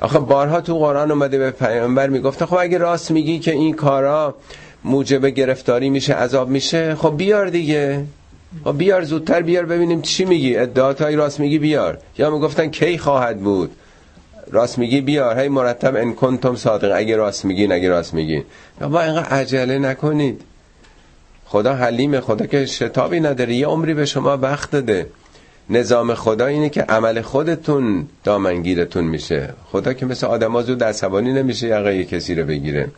آخه بارها تو قرآن اومده به پیامبر می‌گفته خب اگه راست میگی که این کارا موجب گرفتاری میشه عذاب میشه خب بیار دیگه. خب بیار زودتر بیار ببینیم چی میگی. ادعاتایی راست میگی بیار. یا می‌گفتن کی خواهد بود؟ راست میگی؟ بیار هی مرتب ان کنتم صادق. اگه راست میگین اگه راست میگین. با اینقدر عجله نکنید. خدا حلیمه. خدا که شتابی نداره. یه عمری به شما وقت داده. نظام خدا اینه که عمل خودتون دامنگیرتون میشه. خدا که مثل آدم زود عصبانی نمیشه یقه کسی رو بگیره.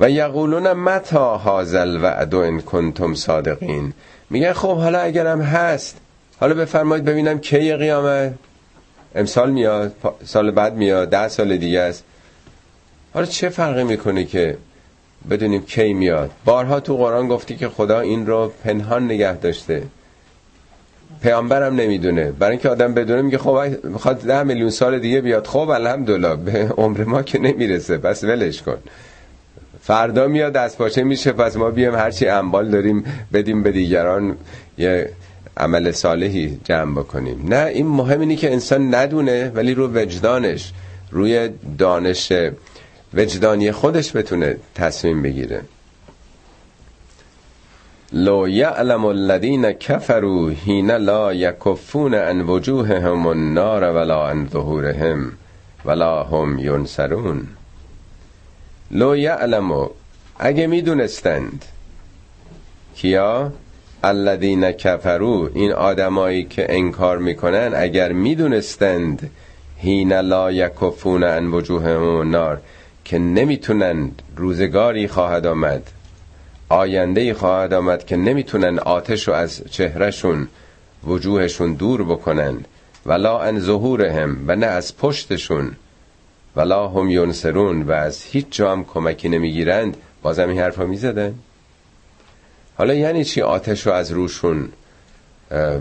و یقولون متا هازل وعد ان کنتم صادقین؟ میگن خب حالا اگرم هست. حالا بفرمایید ببینم کی قیامت امسال میاد سال بعد میاد ده سال دیگه است. حالا چه فرقی می‌کنه که بدونیم کی میاد؟ بارها تو قرآن گفتی که خدا این رو پنهان نگه داشته. پیامبرم نمی‌دونه. برای اینکه آدم بدونه میگه خب می‌خواد ده میلیون سال دیگه بیاد خب الحمدلله به عمر ما که نمی‌رسه. پس ولش کن. فردا میاد دست پاچه میشه پس ما بیام هرچی انبال داریم بدیم به دیگران. یه عمل صالحی جمع بکنیم. نه این مهم اینه که انسان ندونه ولی رو وجدانش روی دانش وجدانی خودش بتونه تصمیم بگیره. لو یعلم الذین کفروا حین لا یکفون عن وجوههم النار ولا عن ظهورهم ولا هم ینصرون. لو یعلمو اگه می‌دونستند کیا؟ الذین کفرو این آدمایی که انکار می‌کنن اگر می‌دونستند هین لا یکفون ان وجوههم نار که نمی‌تونن روزگاری خواهد آمد آینده خواهد آمد که نمی‌تونن آتش رو از چهرهشون وجوهشون دور بکنن ولا ان ظهورهم و نه از پشتشون ولا هم ینصرون و از هیچ جا هم کمکی نمی‌گیرند. بازم این حرفا می‌زدن؟ حالا یعنی چی آتش رو از روشون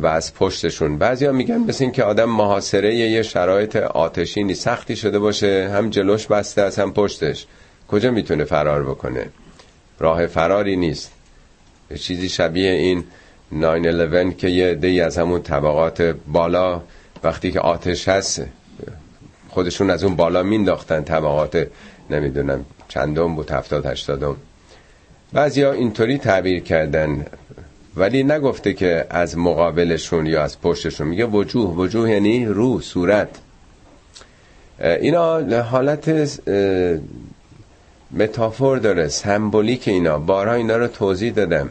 و از پشتشون؟ بعضیا میگن مثل این که آدم محاصره یه شرایط آتشینی سختی شده باشه هم جلوش بسته از هم پشتش. کجا می‌تونه فرار بکنه؟ راه فراری نیست. چیزی شبیه این 9-11 که یه دی از همون طبقات بالا وقتی که آتش هست خودشون از اون بالا مینداختن طبقات نمی‌دونم چندم بود هفتاد هشتادم. بعضی ها اینطوری تعبیر کردن ولی نگفته که از مقابلشون یا از پشتشون. میگه وجوه وجوه یعنی رو صورت. اینا حالت متافور داره سمبولیک اینا. بارها اینا رو توضیح دادم.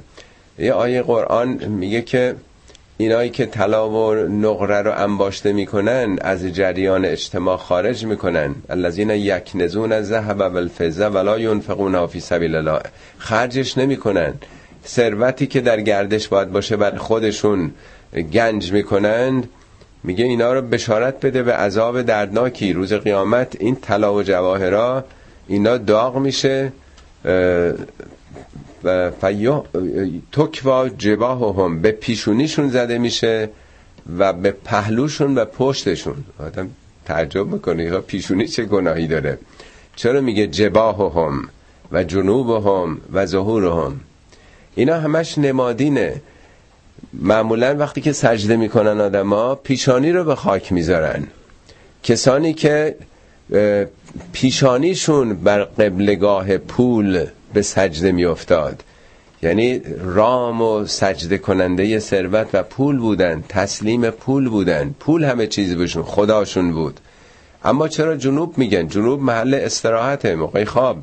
یه آیه قرآن میگه که اینایی که طلا و نقره رو انباشته می‌کنن از جریان اجتماع خارج می‌کنن. الذین یکنزون الذهب والفضه ولا ينفقونها فی سبیل الله. خرجش نمی‌کنن. ثروتی که در گردش باید باشه بر خودشون گنج می‌کنند میگه اینا رو بشارت بده به عذاب دردناکی. روز قیامت این طلا و جواهرا اینا داغ میشه. تکوا جباه هم به پیشونیشون زده میشه و به پهلوشون و پشتشون. آدم تعجب می‌کنه پیشونی چه گناهی داره؟ چرا میگه جباه هم و جنوب هم و ظهور هم اینا همش نمادینه. معمولا وقتی که سجده می‌کنن آدما پیشانی رو به خاک می‌ذارن. کسانی که پیشانیشون بر قبلگاه پول به سجده میافتاد. یعنی رام و سجده کننده ثروت و پول بودن تسلیم پول بودن. پول همه چیزی بهشون خداشون بود. اما چرا جنوب میگن؟ جنوب محل استراحته موقع خواب.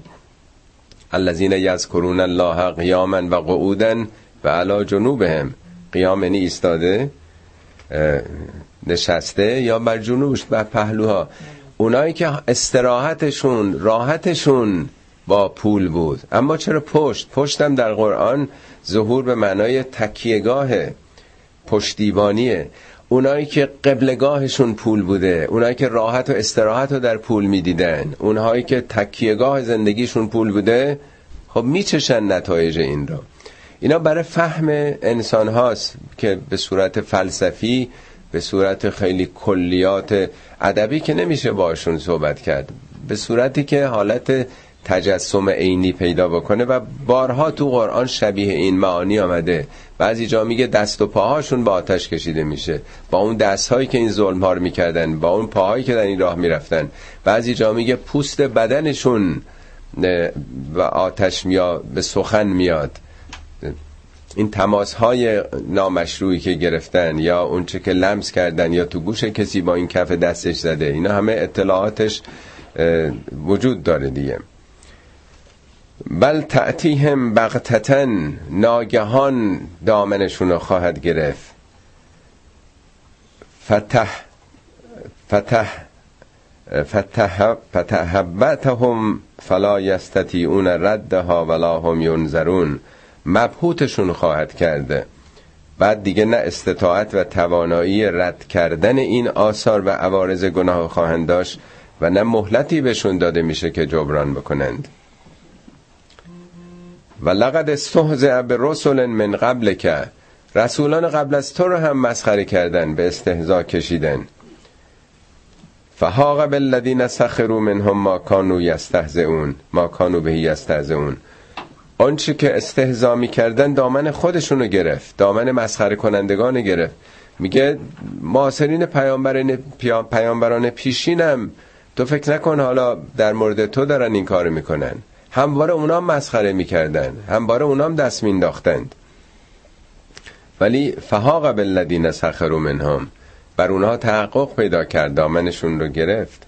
الذين یذکرون الله قیاما و قعودا و علی جنوبهم. قیام یعنی ایستاده نشسته یا بر جنوبش بر پهلوها. اونایی که استراحتشون راحتشون با پول بود. اما چرا پشت؟ پشتم در قرآن ظهور به معنای تکیهگاه پشتیبانیه. اونایی که قبلگاهشون پول بوده اونایی که راحت و استراحت رو در پول می‌دیدن اونهایی که تکیهگاه زندگیشون پول بوده خب میچشن نتایج این رو. اینا برای فهم انسان هاست که به صورت فلسفی به صورت خیلی کلیات ادبی که نمیشه باشون صحبت کرد. به صورتی که حالت تجسم عینی پیدا بکنه و بارها تو قرآن شبیه این معانی آمده. بعضی جا میگه دست و پاهاشون با آتش کشیده میشه. با اون دستهایی که این ظلم ها رو می‌کردن با اون پاهایی که در این راه می‌رفتن. بعضی جا میگه پوست بدنشون و آتش میاد به سخن میاد. این تماس های نامشروعی که گرفتن یا اونچه که لمس کردن یا تو گوش کسی با این کف دستش زده اینا همه اطلاعاتش وجود داره دیگه. بل تعتیهم بغتتن ناگهان دامنشون خواهد گرفت. فتح فتح فتح فتحبتهم فلا یستطیعون ردها ولا هم ینظرون. مبهوتشون خواهد کرده. بعد دیگه نه استطاعت و توانایی رد کردن این آثار و عوارض گناه خواهند داشت و نه مهلتی بهشون داده میشه که جبران بکنند. و لقد استهزع به رسول من قبل که رسولان قبل از تو رو هم مسخره کردن به استهزا کشیدن. فهاق بالذین سخروا منهم ما کانوا یستهزئون. ما کانوا به یستهزئون. آنچه که استهزا می‌کردن دامن خودشونو گرفت دامن مسخره کنندگان گرفت. میگه معاصرین پیامبران پیامبران پیشینم. تو فکر نکن حالا در مورد تو دارن این کارو می‌کنن. همواره اونام مسخره می‌کردن. همواره اونام دست مینداختند ولی فهاق بالذین سخروا منهم. بر اونها تحقق پیدا کرد دامنشون رو گرفت.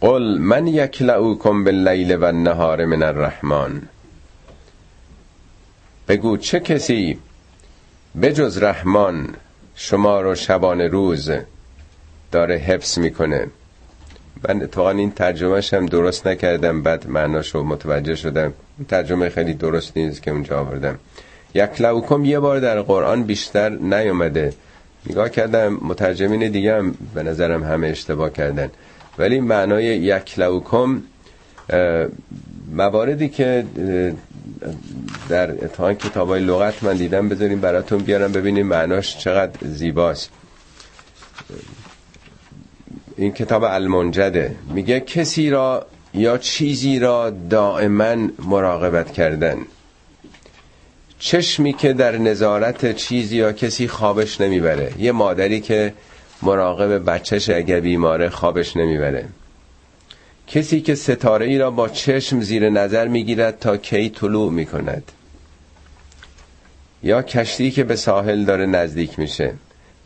قل من یکلعوکم باللیل و النهار من الرحمن. بگو چه کسی بجز رحمان شما رو شبان روز داره حفظ می‌کنه؟ من اتفاقا این ترجمهش هم درست نکردم. بعد معناشو متوجه شدم. ترجمه خیلی درست نیست که اونجا آوردم. یکلعوکم یه بار در قرآن بیشتر نیومده نگاه کردم مترجمین دیگه هم به نظرم همه اشتباه کردن. ولی معنای یکلوکم مواردی که در اتحان کتاب های لغت من دیدم بذاریم براتون بیارم ببینیم معناش چقدر زیباست. این کتاب المنجده میگه کسی را یا چیزی را دائما مراقبت کردن. چشمی که در نظارت چیزی یا کسی خوابش نمی‌بره. یه مادری که مراقب بچهش اگه بیماره خوابش نمی‌بره. کسی که ستاره ای را با چشم زیر نظر می‌گیرد تا کی طلوع می‌کند. یا کشتی که به ساحل داره نزدیک میشه.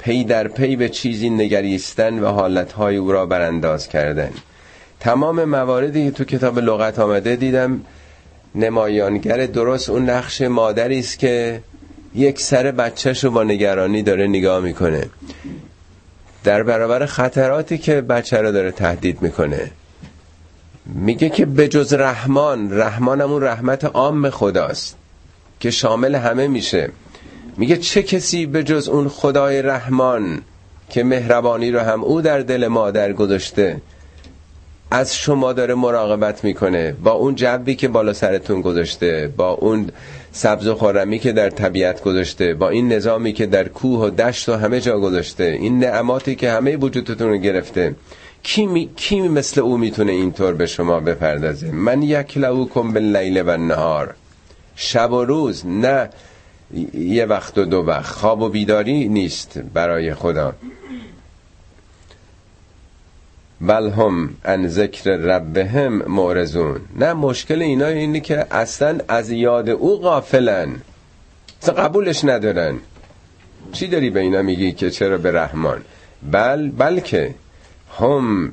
پی در پی به چیزی نگریستن و حالتهای او را برانداز کردن. تمام مواردی که تو کتاب لغت آمده دیدم نمایانگر درست اون نقش مادری است که یک سر بچهش رو با نگرانی داره نگاه می‌کنه. در برابر خطراتی که بچه رو داره تهدید می‌کنه. میگه که به جز رحمان رحمان همون رحمت عام خداست که شامل همه میشه. میگه چه کسی به جز اون خدای رحمان که مهربانی رو هم او در دل مادر گذاشته از شما داره مراقبت می‌کنه با اون جبی که بالا سرتون گذاشته با اون سبز و خورمی که در طبیعت گذاشته با این نظامی که در کوه و دشت و همه جا گذاشته این نعماتی که همه وجودتون رو گرفته. کی, می... کی مثل او می‌تونه اینطور به شما بپردازه؟ من یک کن به لیل و نهار شب و روز نه یه وقت و دو وقت. خواب و بیداری نیست برای خدا. بل هم ان ذکر ربهم معرضون. نه مشکل اینا اینه که اصلا از یاد او غافلن. قبولش ندارن. چی داری به اینا میگی که چرا به رحمان؟ بل بلکه هم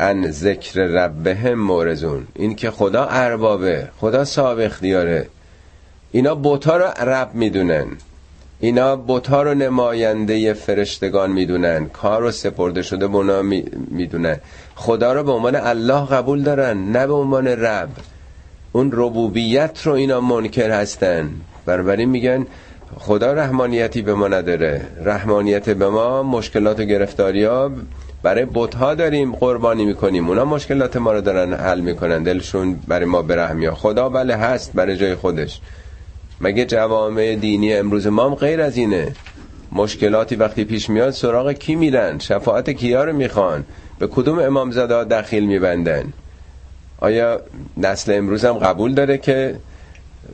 ان ذکر ربهم معرضون. این که خدا اربابه خدا صاحب اختیاره اینا بوتا رو رب می‌دونن. اینا بوتا رو نماینده فرشتگان می‌دونن. کار رو سپرده شده به اونا می‌دونن. خدا رو به عنوان الله قبول دارن نه به عنوان رب. اون ربوبیت رو اینا منکر هستن. بربری میگن خدا رحمانیتی به ما نداره. رحمانیت به ما مشکلات و گرفتاری ها برای بتها داریم قربانی می‌کنیم. اونا مشکلات ما رو دارن حل می‌کنن. دلشون برای ما برحمی خدا بله هست برای جای خودش. مگه جوامع دینی امروز ما هم غیر از اینه؟ مشکلاتی وقتی پیش میاد سراغ کی میرن؟ شفاعت کیا رو می‌خوان؟ به کدوم امام زاده دخیل میبندن؟ آیا نسل امروز هم قبول داره که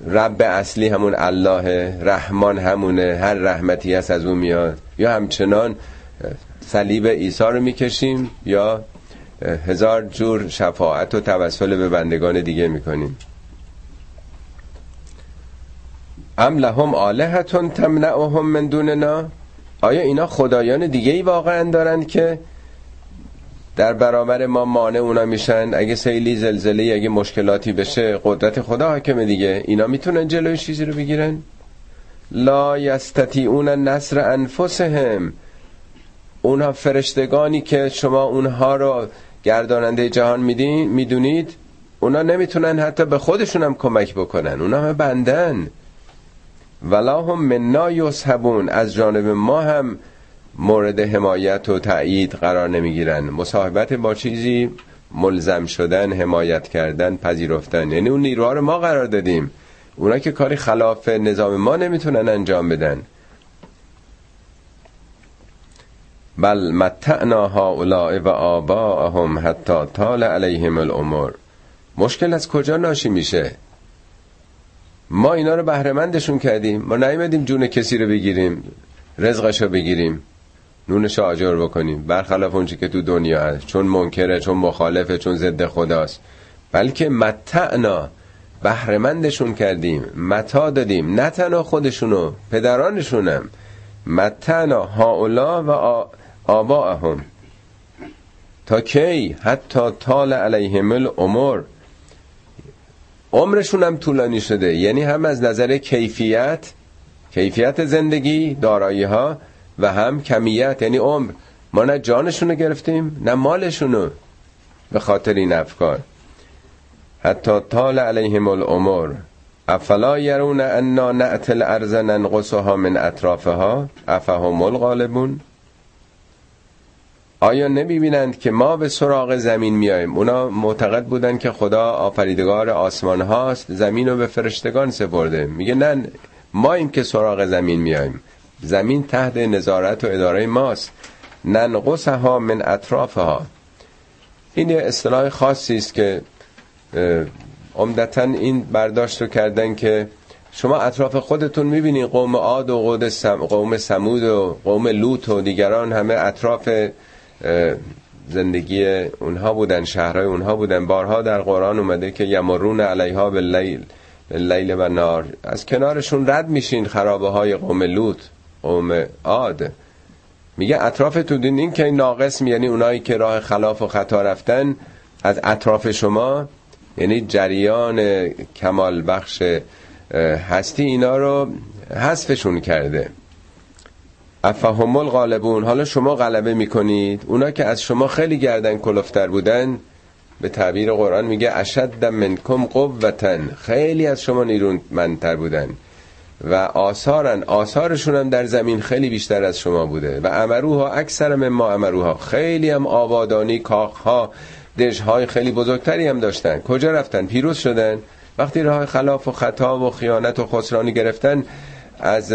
رب اصلی همون الله رحمان همونه هر رحمتی هست از اون میاد؟ یا همچنان صلیب عیسی رو می‌کشیم یا هزار جور شفاعت و توسل به بندگان دیگه می‌کنیم؟ ام لهم آلهتون تمنعهم من دوننا آیا اینا خدایان دیگه ای واقعا دارن که در برابر ما مانع اونا میشن؟ اگه سیلی زلزله اگه مشکلاتی بشه قدرت خدا حاکمه دیگه. اینا می‌تونن جلوی چیزی رو بگیرن؟ لا یستطیعون نصر انفسهم. اونها فرشتگانی که شما اونها رو گرداننده جهان می‌دونید اونا نمی‌تونن حتی به خودشون هم کمک بکنن. اونا هم بندن. ولا هم منا یصحبون از جانب ما هم مورد حمایت و تایید قرار نمی‌گیرن. مصاحبت با چیزی ملزم شدن حمایت کردن پذیرفتن. یعنی اون نیروها رو ما قرار دادیم. اونا که کاری خلاف نظام ما نمی‌تونن انجام بدن. بل متعنا هؤلاء و آباءهم حتی طال علیهم الامور. مشکل از کجا ناشی میشه؟ ما اینا رو بهرهمندشون کردیم. ما نیومدیم جون کسی رو بگیریم رزقش رو بگیریم نونش آجر بکنیم. برخلاف اونچه که تو دنیا هست. چون منکره چون مخالفه چون ضد خداست. بلکه متعنا بهرهمندشون کردیم. متا دادیم. نه تنها خودشونو پدرانشونم. متعنا هاولا و آباهم تا کی؟ حتی طال علیهم الامور. عمرشون هم طولانی شده. یعنی هم از نظر کیفیت کیفیت زندگی دارایی ها و هم کمیت. یعنی عمر. ما نه جانشونو گرفتیم نه مالشونو. به خاطر این افکار. حتی طال علیهم الامور افلا یرون انا نأت الارض ننقصها من اطرافها؟ افهم الغالبون. آیا نمی‌بینند که ما به سراغ زمین میایم اونا معتقد بودن که خدا آفریدگار آسمان هاست زمین رو به فرشتگان سپرده. میگه نه ما ایم که سراغ زمین میایم زمین تحت نظارت و اداره ماست. ننقصها من اطرافها. این یه اصطلاح خاصی است که عمدتا این برداشت رو کردن که شما اطراف خودتون می‌بینین قوم عاد و قوم سمود و قوم لوط و دیگران همه اطراف زندگی اونها بودن شهرهای اونها بودن. بارها در قرآن اومده که یمرون علیها به لیل لیل و نار. از کنارشون رد میشین خرابه های قوم لوط قوم عاد. میگه اطراف تو دین این که ناقص یعنی اونایی که راه خلاف و خطا رفتن از اطراف شما یعنی جریان کمال بخش هستی اینا رو حذفشون کرده. افهم الغالبون. حالا شما غلبه می‌کنید. اونا که از شما خیلی گردن کلفتر بودن به تعبیر قرآن میگه اشد منکم قوتن. خیلی از شما نیرومندتر بودن و آثارن. آثارشون هم در زمین خیلی بیشتر از شما بوده. و امروها اکثر ما امروها خیلی هم آبادانی کاخها دژهای خیلی بزرگتری هم داشتن. کجا رفتن؟ پیروز شدن. وقتی راه خلاف و خطا و خیانت و خسرانی گرفتن از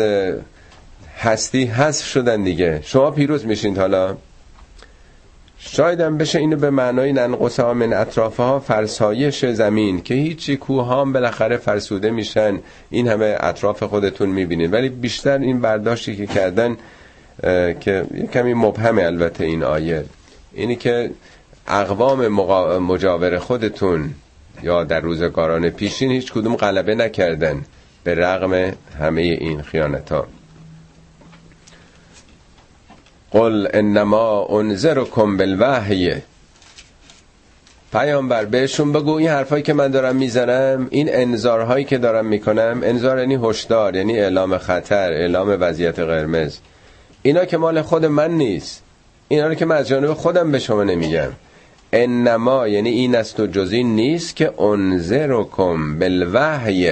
هستی حذف شدن دیگه. شما پیروز میشین حالا. شاید هم بشه اینو به معنای ننقصه من اطرافها فرسایش زمین که هیچی کوه هم بالاخره فرسوده میشن. این همه اطراف خودتون می‌بینید. ولی بیشتر این برداشتی که کردن که کمی مبهمه البته این آیه. اینی که اقوام مجاور خودتون یا در روزگاران پیشین هیچ کدوم غلبه نکردن به رغم همه این خیانت ها قل انما انذرکم بالوحی. پیامبر بهشون بگو این حرفایی که من دارم می‌زنم این انذارهایی که دارم می‌کنم انذار یعنی هشدار یعنی اعلام خطر اعلام وضعیت قرمز. اینا که مال خود من نیست. اینا رو که من از جانب خودم به شما نمیگم. انما یعنی این است و جزی نیست که انذرکم بالوحی.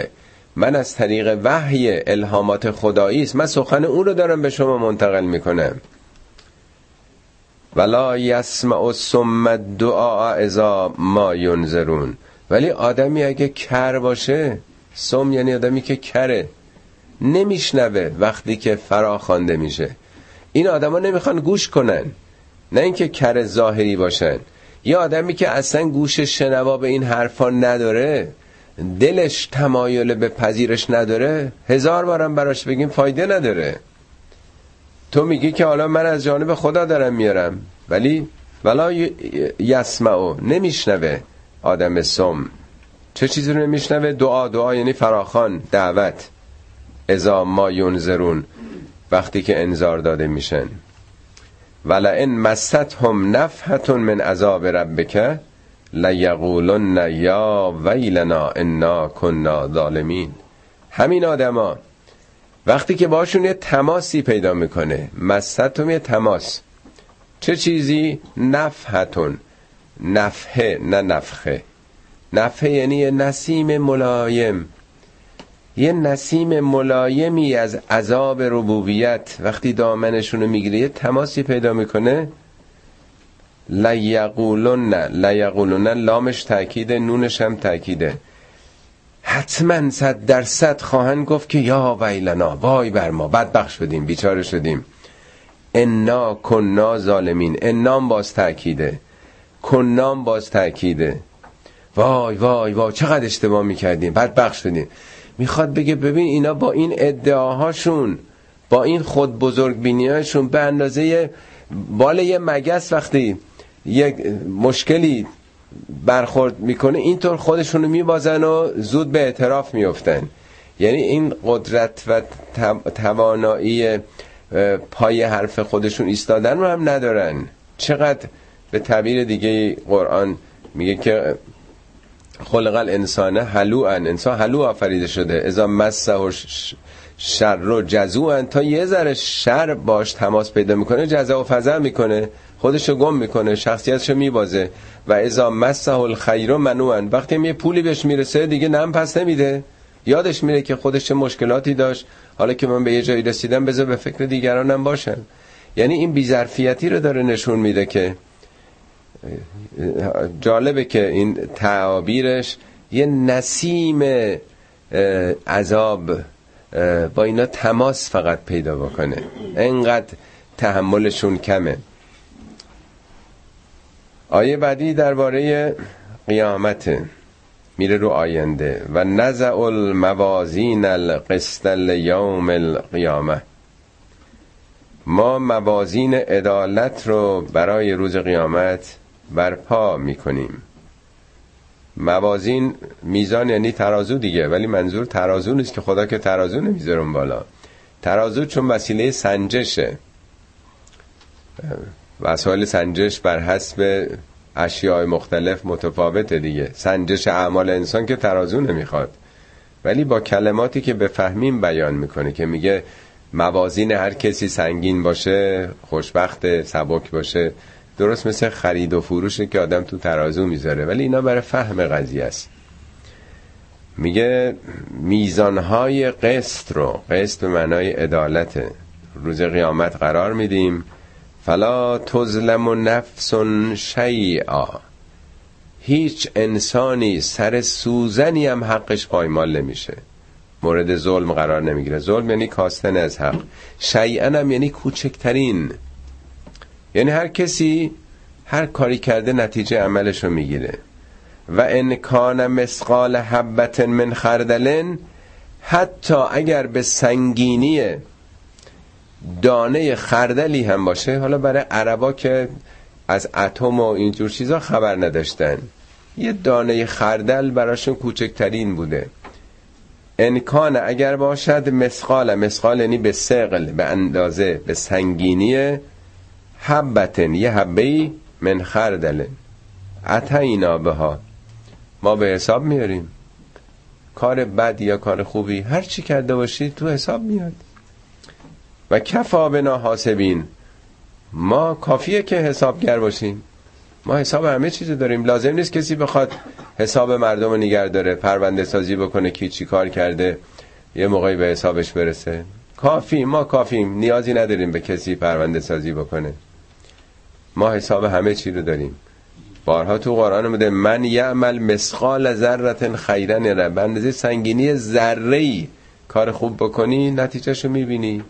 من از طریق وحی الهامات خدایی است. من سخن اون رو دارم به شما منتقل می‌کنم. ولا یسمع الصم الدعاء اذا ما ینذرون ولی آدمی اگه کر باشه سم یعنی آدمی که کره نمیشنوه وقتی که فرا خوانده میشه. این آدما نمی‌خوان گوش کنن نه اینکه کر ظاهری باشن. یه آدمی که اصلا گوش شنوا به این حرفا نداره دلش تمایل به پذیرش نداره هزار بارم براش بگیم فایده نداره. تو میگی که حالا من از جانب خدا دارم میارم. ولی ولا یسمعو نمیشنوه آدم سم چه چیزی رو نمیشنوه؟ دعا دعا یعنی فراخان دعوت. ازا ما ینذرون وقتی که انذار داده میشن. ولئن مستهم نفحت من عذاب ربک لیقولن یا ویلنا انا کنا ظالمین. همین آدما وقتی که باشون یه تماسی پیدا می‌کنه. مستتم یه تماس. چه چیزی؟ نفحتون. نفحه نه نفخه. نفحه یعنی یه نسیم ملایم. یه نسیم ملایمی از عذاب ربوبیت. وقتی دامنشونو می‌گیره یه تماسی پیدا می‌کنه. لیقولن لیقولن لامش تاکیده نونش هم تاکیده حتما صد درصد خواهند گفت که یا ویلنا وای بر ما بدبخ شدیم بیچاره شدیم. انا کننا ظالمین انام باز تاکیده کنام باز تاکیده وای وای وای چقدر اشتباه می‌کردیم بدبخ شدیم. می‌خواد بگه ببین اینا با این ادعاهاشون با این خود بزرگ بینیاشون به اندازه بال یه مگس وقتی یک مشکلی برخورد می‌کنه اینطور خودشونو میبازن و زود به اعتراف میفتن یعنی این قدرت و توانایی پای حرف خودشون ایستادن رو هم ندارن. چقدر به تعبیر دیگه قرآن میگه که خلق الانسان هلوعن انسان هلو آفریده شده. ازا مسه و شر رو جزو تا یه ذره شر باش تماس پیدا می‌کنه جزا و فضا می‌کنه. خودشو گم می‌کنه شخصیتشو میبازه. و ازا مسه الخیر منوعن وقتی یه پولی بهش می‌رسه دیگه نم پس نمیده. یادش میره که خودش چه مشکلاتی داشت. حالا که من به یه جایی رسیدم بذار به فکر دیگرانم باشم. یعنی این بیظرفیتی رو داره نشون میده که جالبه که این تعابیرش یه نسیم عذاب با اینا تماس فقط پیدا بکنه. انقدر تحملشون کمه. آیه بعدی درباره قیامته میره رو آینده. و نزع الموازین القسط لیوم القیامه. ما موازین عدالت رو برای روز قیامت برپا می‌کنیم. موازین میزان یعنی ترازو دیگه ولی منظور ترازو نیست که خدا که ترازو نمی‌ذارم بالا. ترازو چون وسیله سنجشه. وسایل سنجش بر حسب اشیاء مختلف متفاوته دیگه. سنجش اعمال انسان که ترازو نمی‌خواد. ولی با کلماتی که بفهمیم بیان می‌کنه که میگه موازین هر کسی سنگین باشه خوشبخت سبک باشه درست مثل خرید و فروشه که آدم تو ترازو می‌ذاره. ولی اینا برای فهم قضیه است. میگه میزانهای قسط رو قسط به معنای عدالت. روز قیامت قرار میدیم. فلا تظلم نفس شیعا هیچ انسانی سر سوزنی هم حقش پایمال نمیشه. مورد ظلم قرار نمی‌گیره. ظلم یعنی کاستن از حق. شیعا هم یعنی کوچکترین. یعنی هر کسی هر کاری کرده نتیجه عملش رو می‌گیره. و ان کان مسقال حبت من خردلن حتی اگر به سنگینی دانه خردلی هم باشه. حالا برای عربا که از اتم و اینجور چیزا خبر نداشتن. یه دانه خردل براشون کوچکترین بوده. انکان اگر باشد مسقال مسقال یعنی به سقل به اندازه به سنگینی حبتن. یه حبه من خردل. اتینا بها. ما به حساب میاریم. کار بد یا کار خوبی هر چی کرده باشی تو حساب میاد. و کفا بنا حاسبین. ما کافیه که حسابگر باشیم. ما حساب همه چیز داریم. لازم نیست کسی بخواد حساب مردم رو نگر داره پرونده سازی بکنه کی چی کار کرده یه موقعی به حسابش برسه. کافی ما کافیم. نیازی نداریم به کسی پرونده سازی بکنه. ما حساب همه چی رو داریم. بارها تو قرآن بوده من یعمل مسقال ذرت خیرن ره به سنگینی ذره کار خوب بکنی نتیجهشو می‌بینی.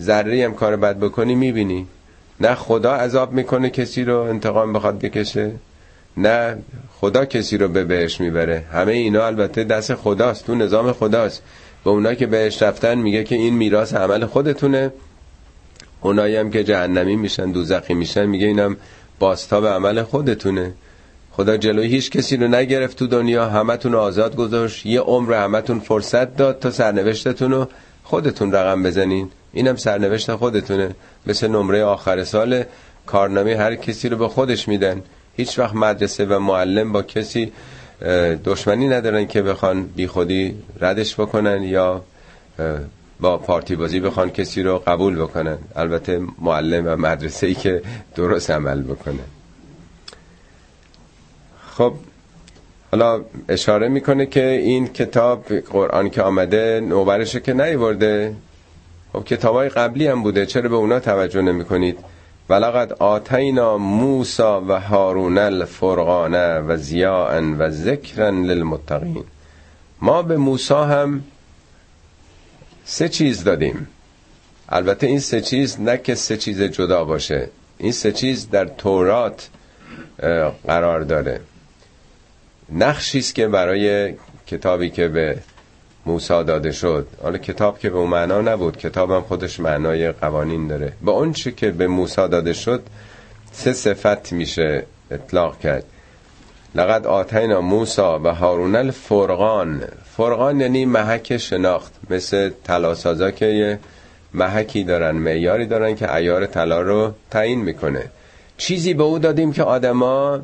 ذره هم کار بد بکنی می‌بینی. نه خدا عذاب می‌کنه کسی رو انتقام بخواد بکشه نه خدا کسی رو به بهش می‌بره. همه اینا البته دست خداست تو نظام خداست. به اونا که بهش رفتن میگه که این میراث عمل خودتونه. اونایی هم که جهنمی میشن دوزخی میشن میگه اینم باستا به عمل خودتونه. خدا جلوی هیچ کسی رو نگرفت تو دنیا همتون آزاد گذاشت. یه عمر همتون فرصت داد تا سرنوشتتون رو خودتون رقم بزنین. اینم سرنوشت خودتونه. مثل نمره آخر سال کارنامه هر کسی رو به خودش میدن. هیچ وقت مدرسه و معلم با کسی دشمنی ندارن که بخوان بی خودی ردش بکنن یا با پارتی بازی بخوان کسی رو قبول بکنن. البته معلم و مدرسه ای که درست عمل بکنه. خب حالا اشاره می‌کنه که این کتاب قرآن که آمده نوبرشه که نیورده. خب کتابای قبلی هم بوده. چرا به اونا توجه نمی کنید ولقد آتینا موسا و هارون الفرقانه و زیاء و ذکرا للمتقین. ما به موسا هم سه چیز دادیم. البته این سه چیز نه که سه چیز جدا باشه این سه چیز در تورات قرار داره. نقشی است که برای کتابی که به موسا داده شد. حالا کتاب که به اون معنا نبود. کتابم خودش معنای قوانین داره. به اون چی که به موسا داده شد سه صفت میشه اطلاق کرد. لقد آتینا موسا و هارون الفرقان. فرقان یعنی محک شناخت. مثل تلاسازا که یه محکی دارن معیاری دارن که ایار طلا رو تعیین می‌کنه. چیزی به او دادیم که آدما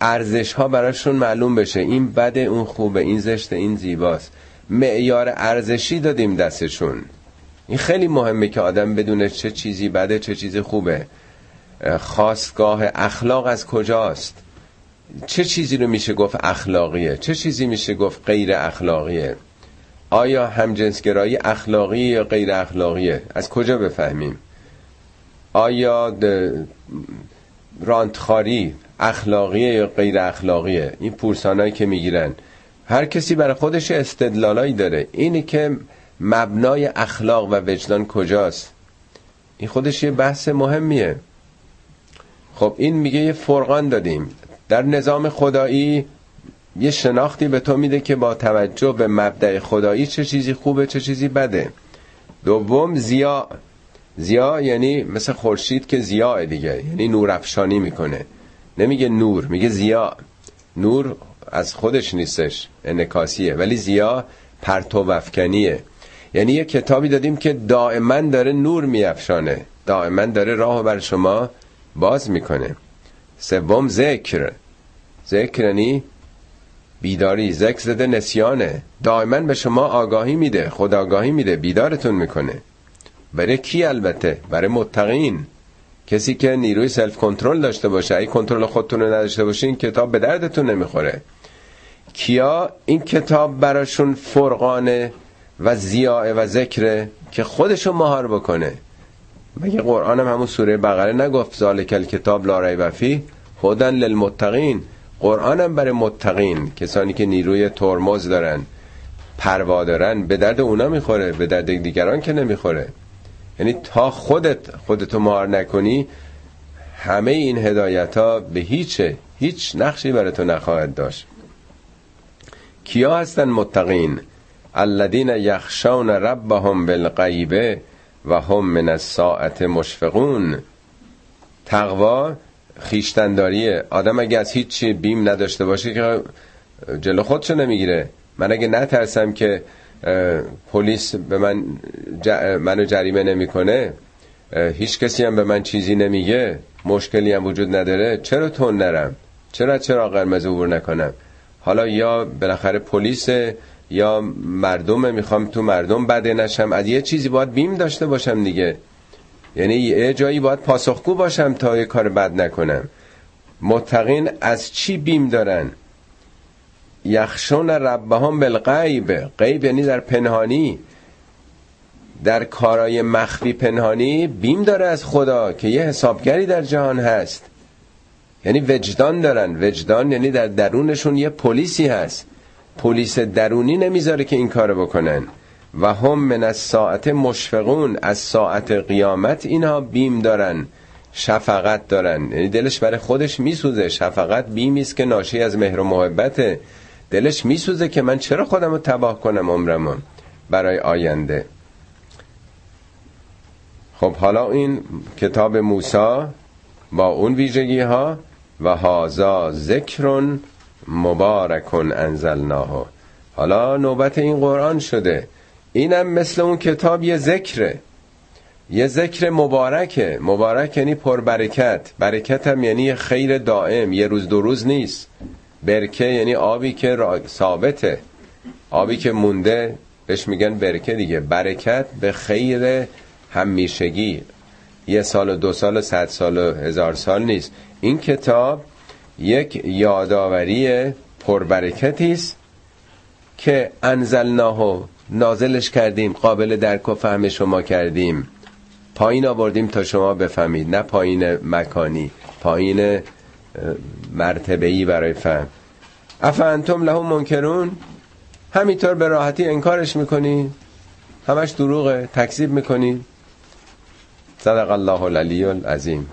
ارزش ها براشون معلوم بشه. این بده اون خوبه این زشت این زیباست. معیار ارزشی دادیم دستشون. این خیلی مهمه که آدم بدونه چه چیزی بده چه چیزی خوبه. خواستگاه اخلاق از کجاست؟ چه چیزی رو میشه گفت اخلاقیه؟ چه چیزی میشه گفت غیر اخلاقیه؟ آیا همجنسگرایی اخلاقی یا غیر اخلاقیه؟ از کجا بفهمیم؟ آیا رانتخاری اخلاقیه یا غیر اخلاقیه؟ این پورسانایی که می‌گیرن. هر کسی برای خودش استدلالایی داره. اینی که مبنای اخلاق و وجدان کجاست. این خودش یه بحث مهمیه. خب این میگه یه فرقان دادیم. در نظام خدایی یه شناختی به تو میده که با توجه به مبدع خدایی چه چیزی خوبه چه چیزی بده. دوم زیا. زیا یعنی مثل خورشید که زیاه دیگه یعنی نور افشانی می‌کنه. نمیگه نور میگه زیا. نور از خودش نیستش انکاسیه ولی زیا پرتو وفکنیه یعنی یه کتابی دادیم که دائما داره نور میافشانه. دائما داره راه بر شما باز می‌کنه. سوم ذکر. ذکر یعنی بیداری. ذکر زده نسیانه. دائما به شما آگاهی میده خود آگاهی میده بیدارتون می‌کنه. برای کی البته؟ برای متقین. کسی که نیروی سلف کنترل داشته باشه ای کنترل خودتون رو نداشته باشین کتاب به دردتون نمی‌خوره. کیا این کتاب براشون فرقانه و زیاء و ذکره که خودشو مهار بکنه؟ مگه قرآن هم همون سوره بقره نگفت ذالک کتاب لا ریب فیه؟ هدن للمتقین. قرآن هم برای متقین کسانی که نیروی ترمز دارن پروا دارن به درد اونا می‌خوره به درد دیگران که نمی‌خوره. یعنی تا خودت خودتو مهار نکنی همه این هدایت ها به هیچه هیچ نقشی برای تو نخواهد داشت. کیا هستن متقین؟ الذین یخشون ربهم بالغیبه و هم من الساعت مشفقون. تقوا خیشتنداریه آدم اگه از هیچ بیم نداشته باشه که جلو خودشو نمی‌گیره. من اگه نترسم که پلیس به من منو جریمه نمی‌کنه. هیچ کسی هم به من چیزی نمیگه. مشکلی هم وجود نداره. چرا تون نرم؟ چرا چرا قرمز عبور نکنم؟ حالا یا بالاخره پلیس یا مردم می‌خوام تو مردم بده نشم. از یه چیزی باید بیم داشته باشم دیگه. یعنی یه جایی باید پاسخگو باشم تا یه کار بد نکنم. متقین از چی بیم دارن؟ یخشون ربهم بالغیب. غیب یعنی در پنهانی. در کارای مخفی پنهانی بیم داره از خدا که یه حسابگری در جهان هست. یعنی وجدان دارن. وجدان یعنی در درونشون یه پلیسی هست. پلیس درونی نمی‌ذاره که این کارو بکنن. و هم من از ساعت مشفقون از ساعت قیامت اینها بیم دارن. شفقت دارن. یعنی دلش برای خودش میسوزه. شفقت بیمی است که ناشی از مهر و محبت دلش میسوزه که من چرا خودم رو تباه کنم عمرمو برای آینده. خب حالا این کتاب موسا با اون ویژگی ها و هازا ذکرون مبارکن انزلناه. حالا نوبت این قرآن شده. اینم مثل اون کتاب یه ذکره. یه ذکر مبارکه. مبارک یعنی پربرکت. برکت هم یعنی خیر دائم. یه روز دو روز نیست. برکه یعنی آبی که ثابته. آبی که مونده بهش میگن برکه دیگه. برکت به خیر همیشگی. یه سال و دو سال و صد سال و هزار سال نیست. این کتاب یک یادآوری پربرکتی است که انزلناه نازلش کردیم قابل درک و فهم شما کردیم. پایین آوردیم تا شما بفهمید. نه پایین مکانی پایین مرتبه‌ای برای فهم. افانتم له منکرون؟ همینطور به راحتی انکارش می‌کنی؟ همش دروغه تکذیب می‌کنی؟ صدق الله العلی العظیم.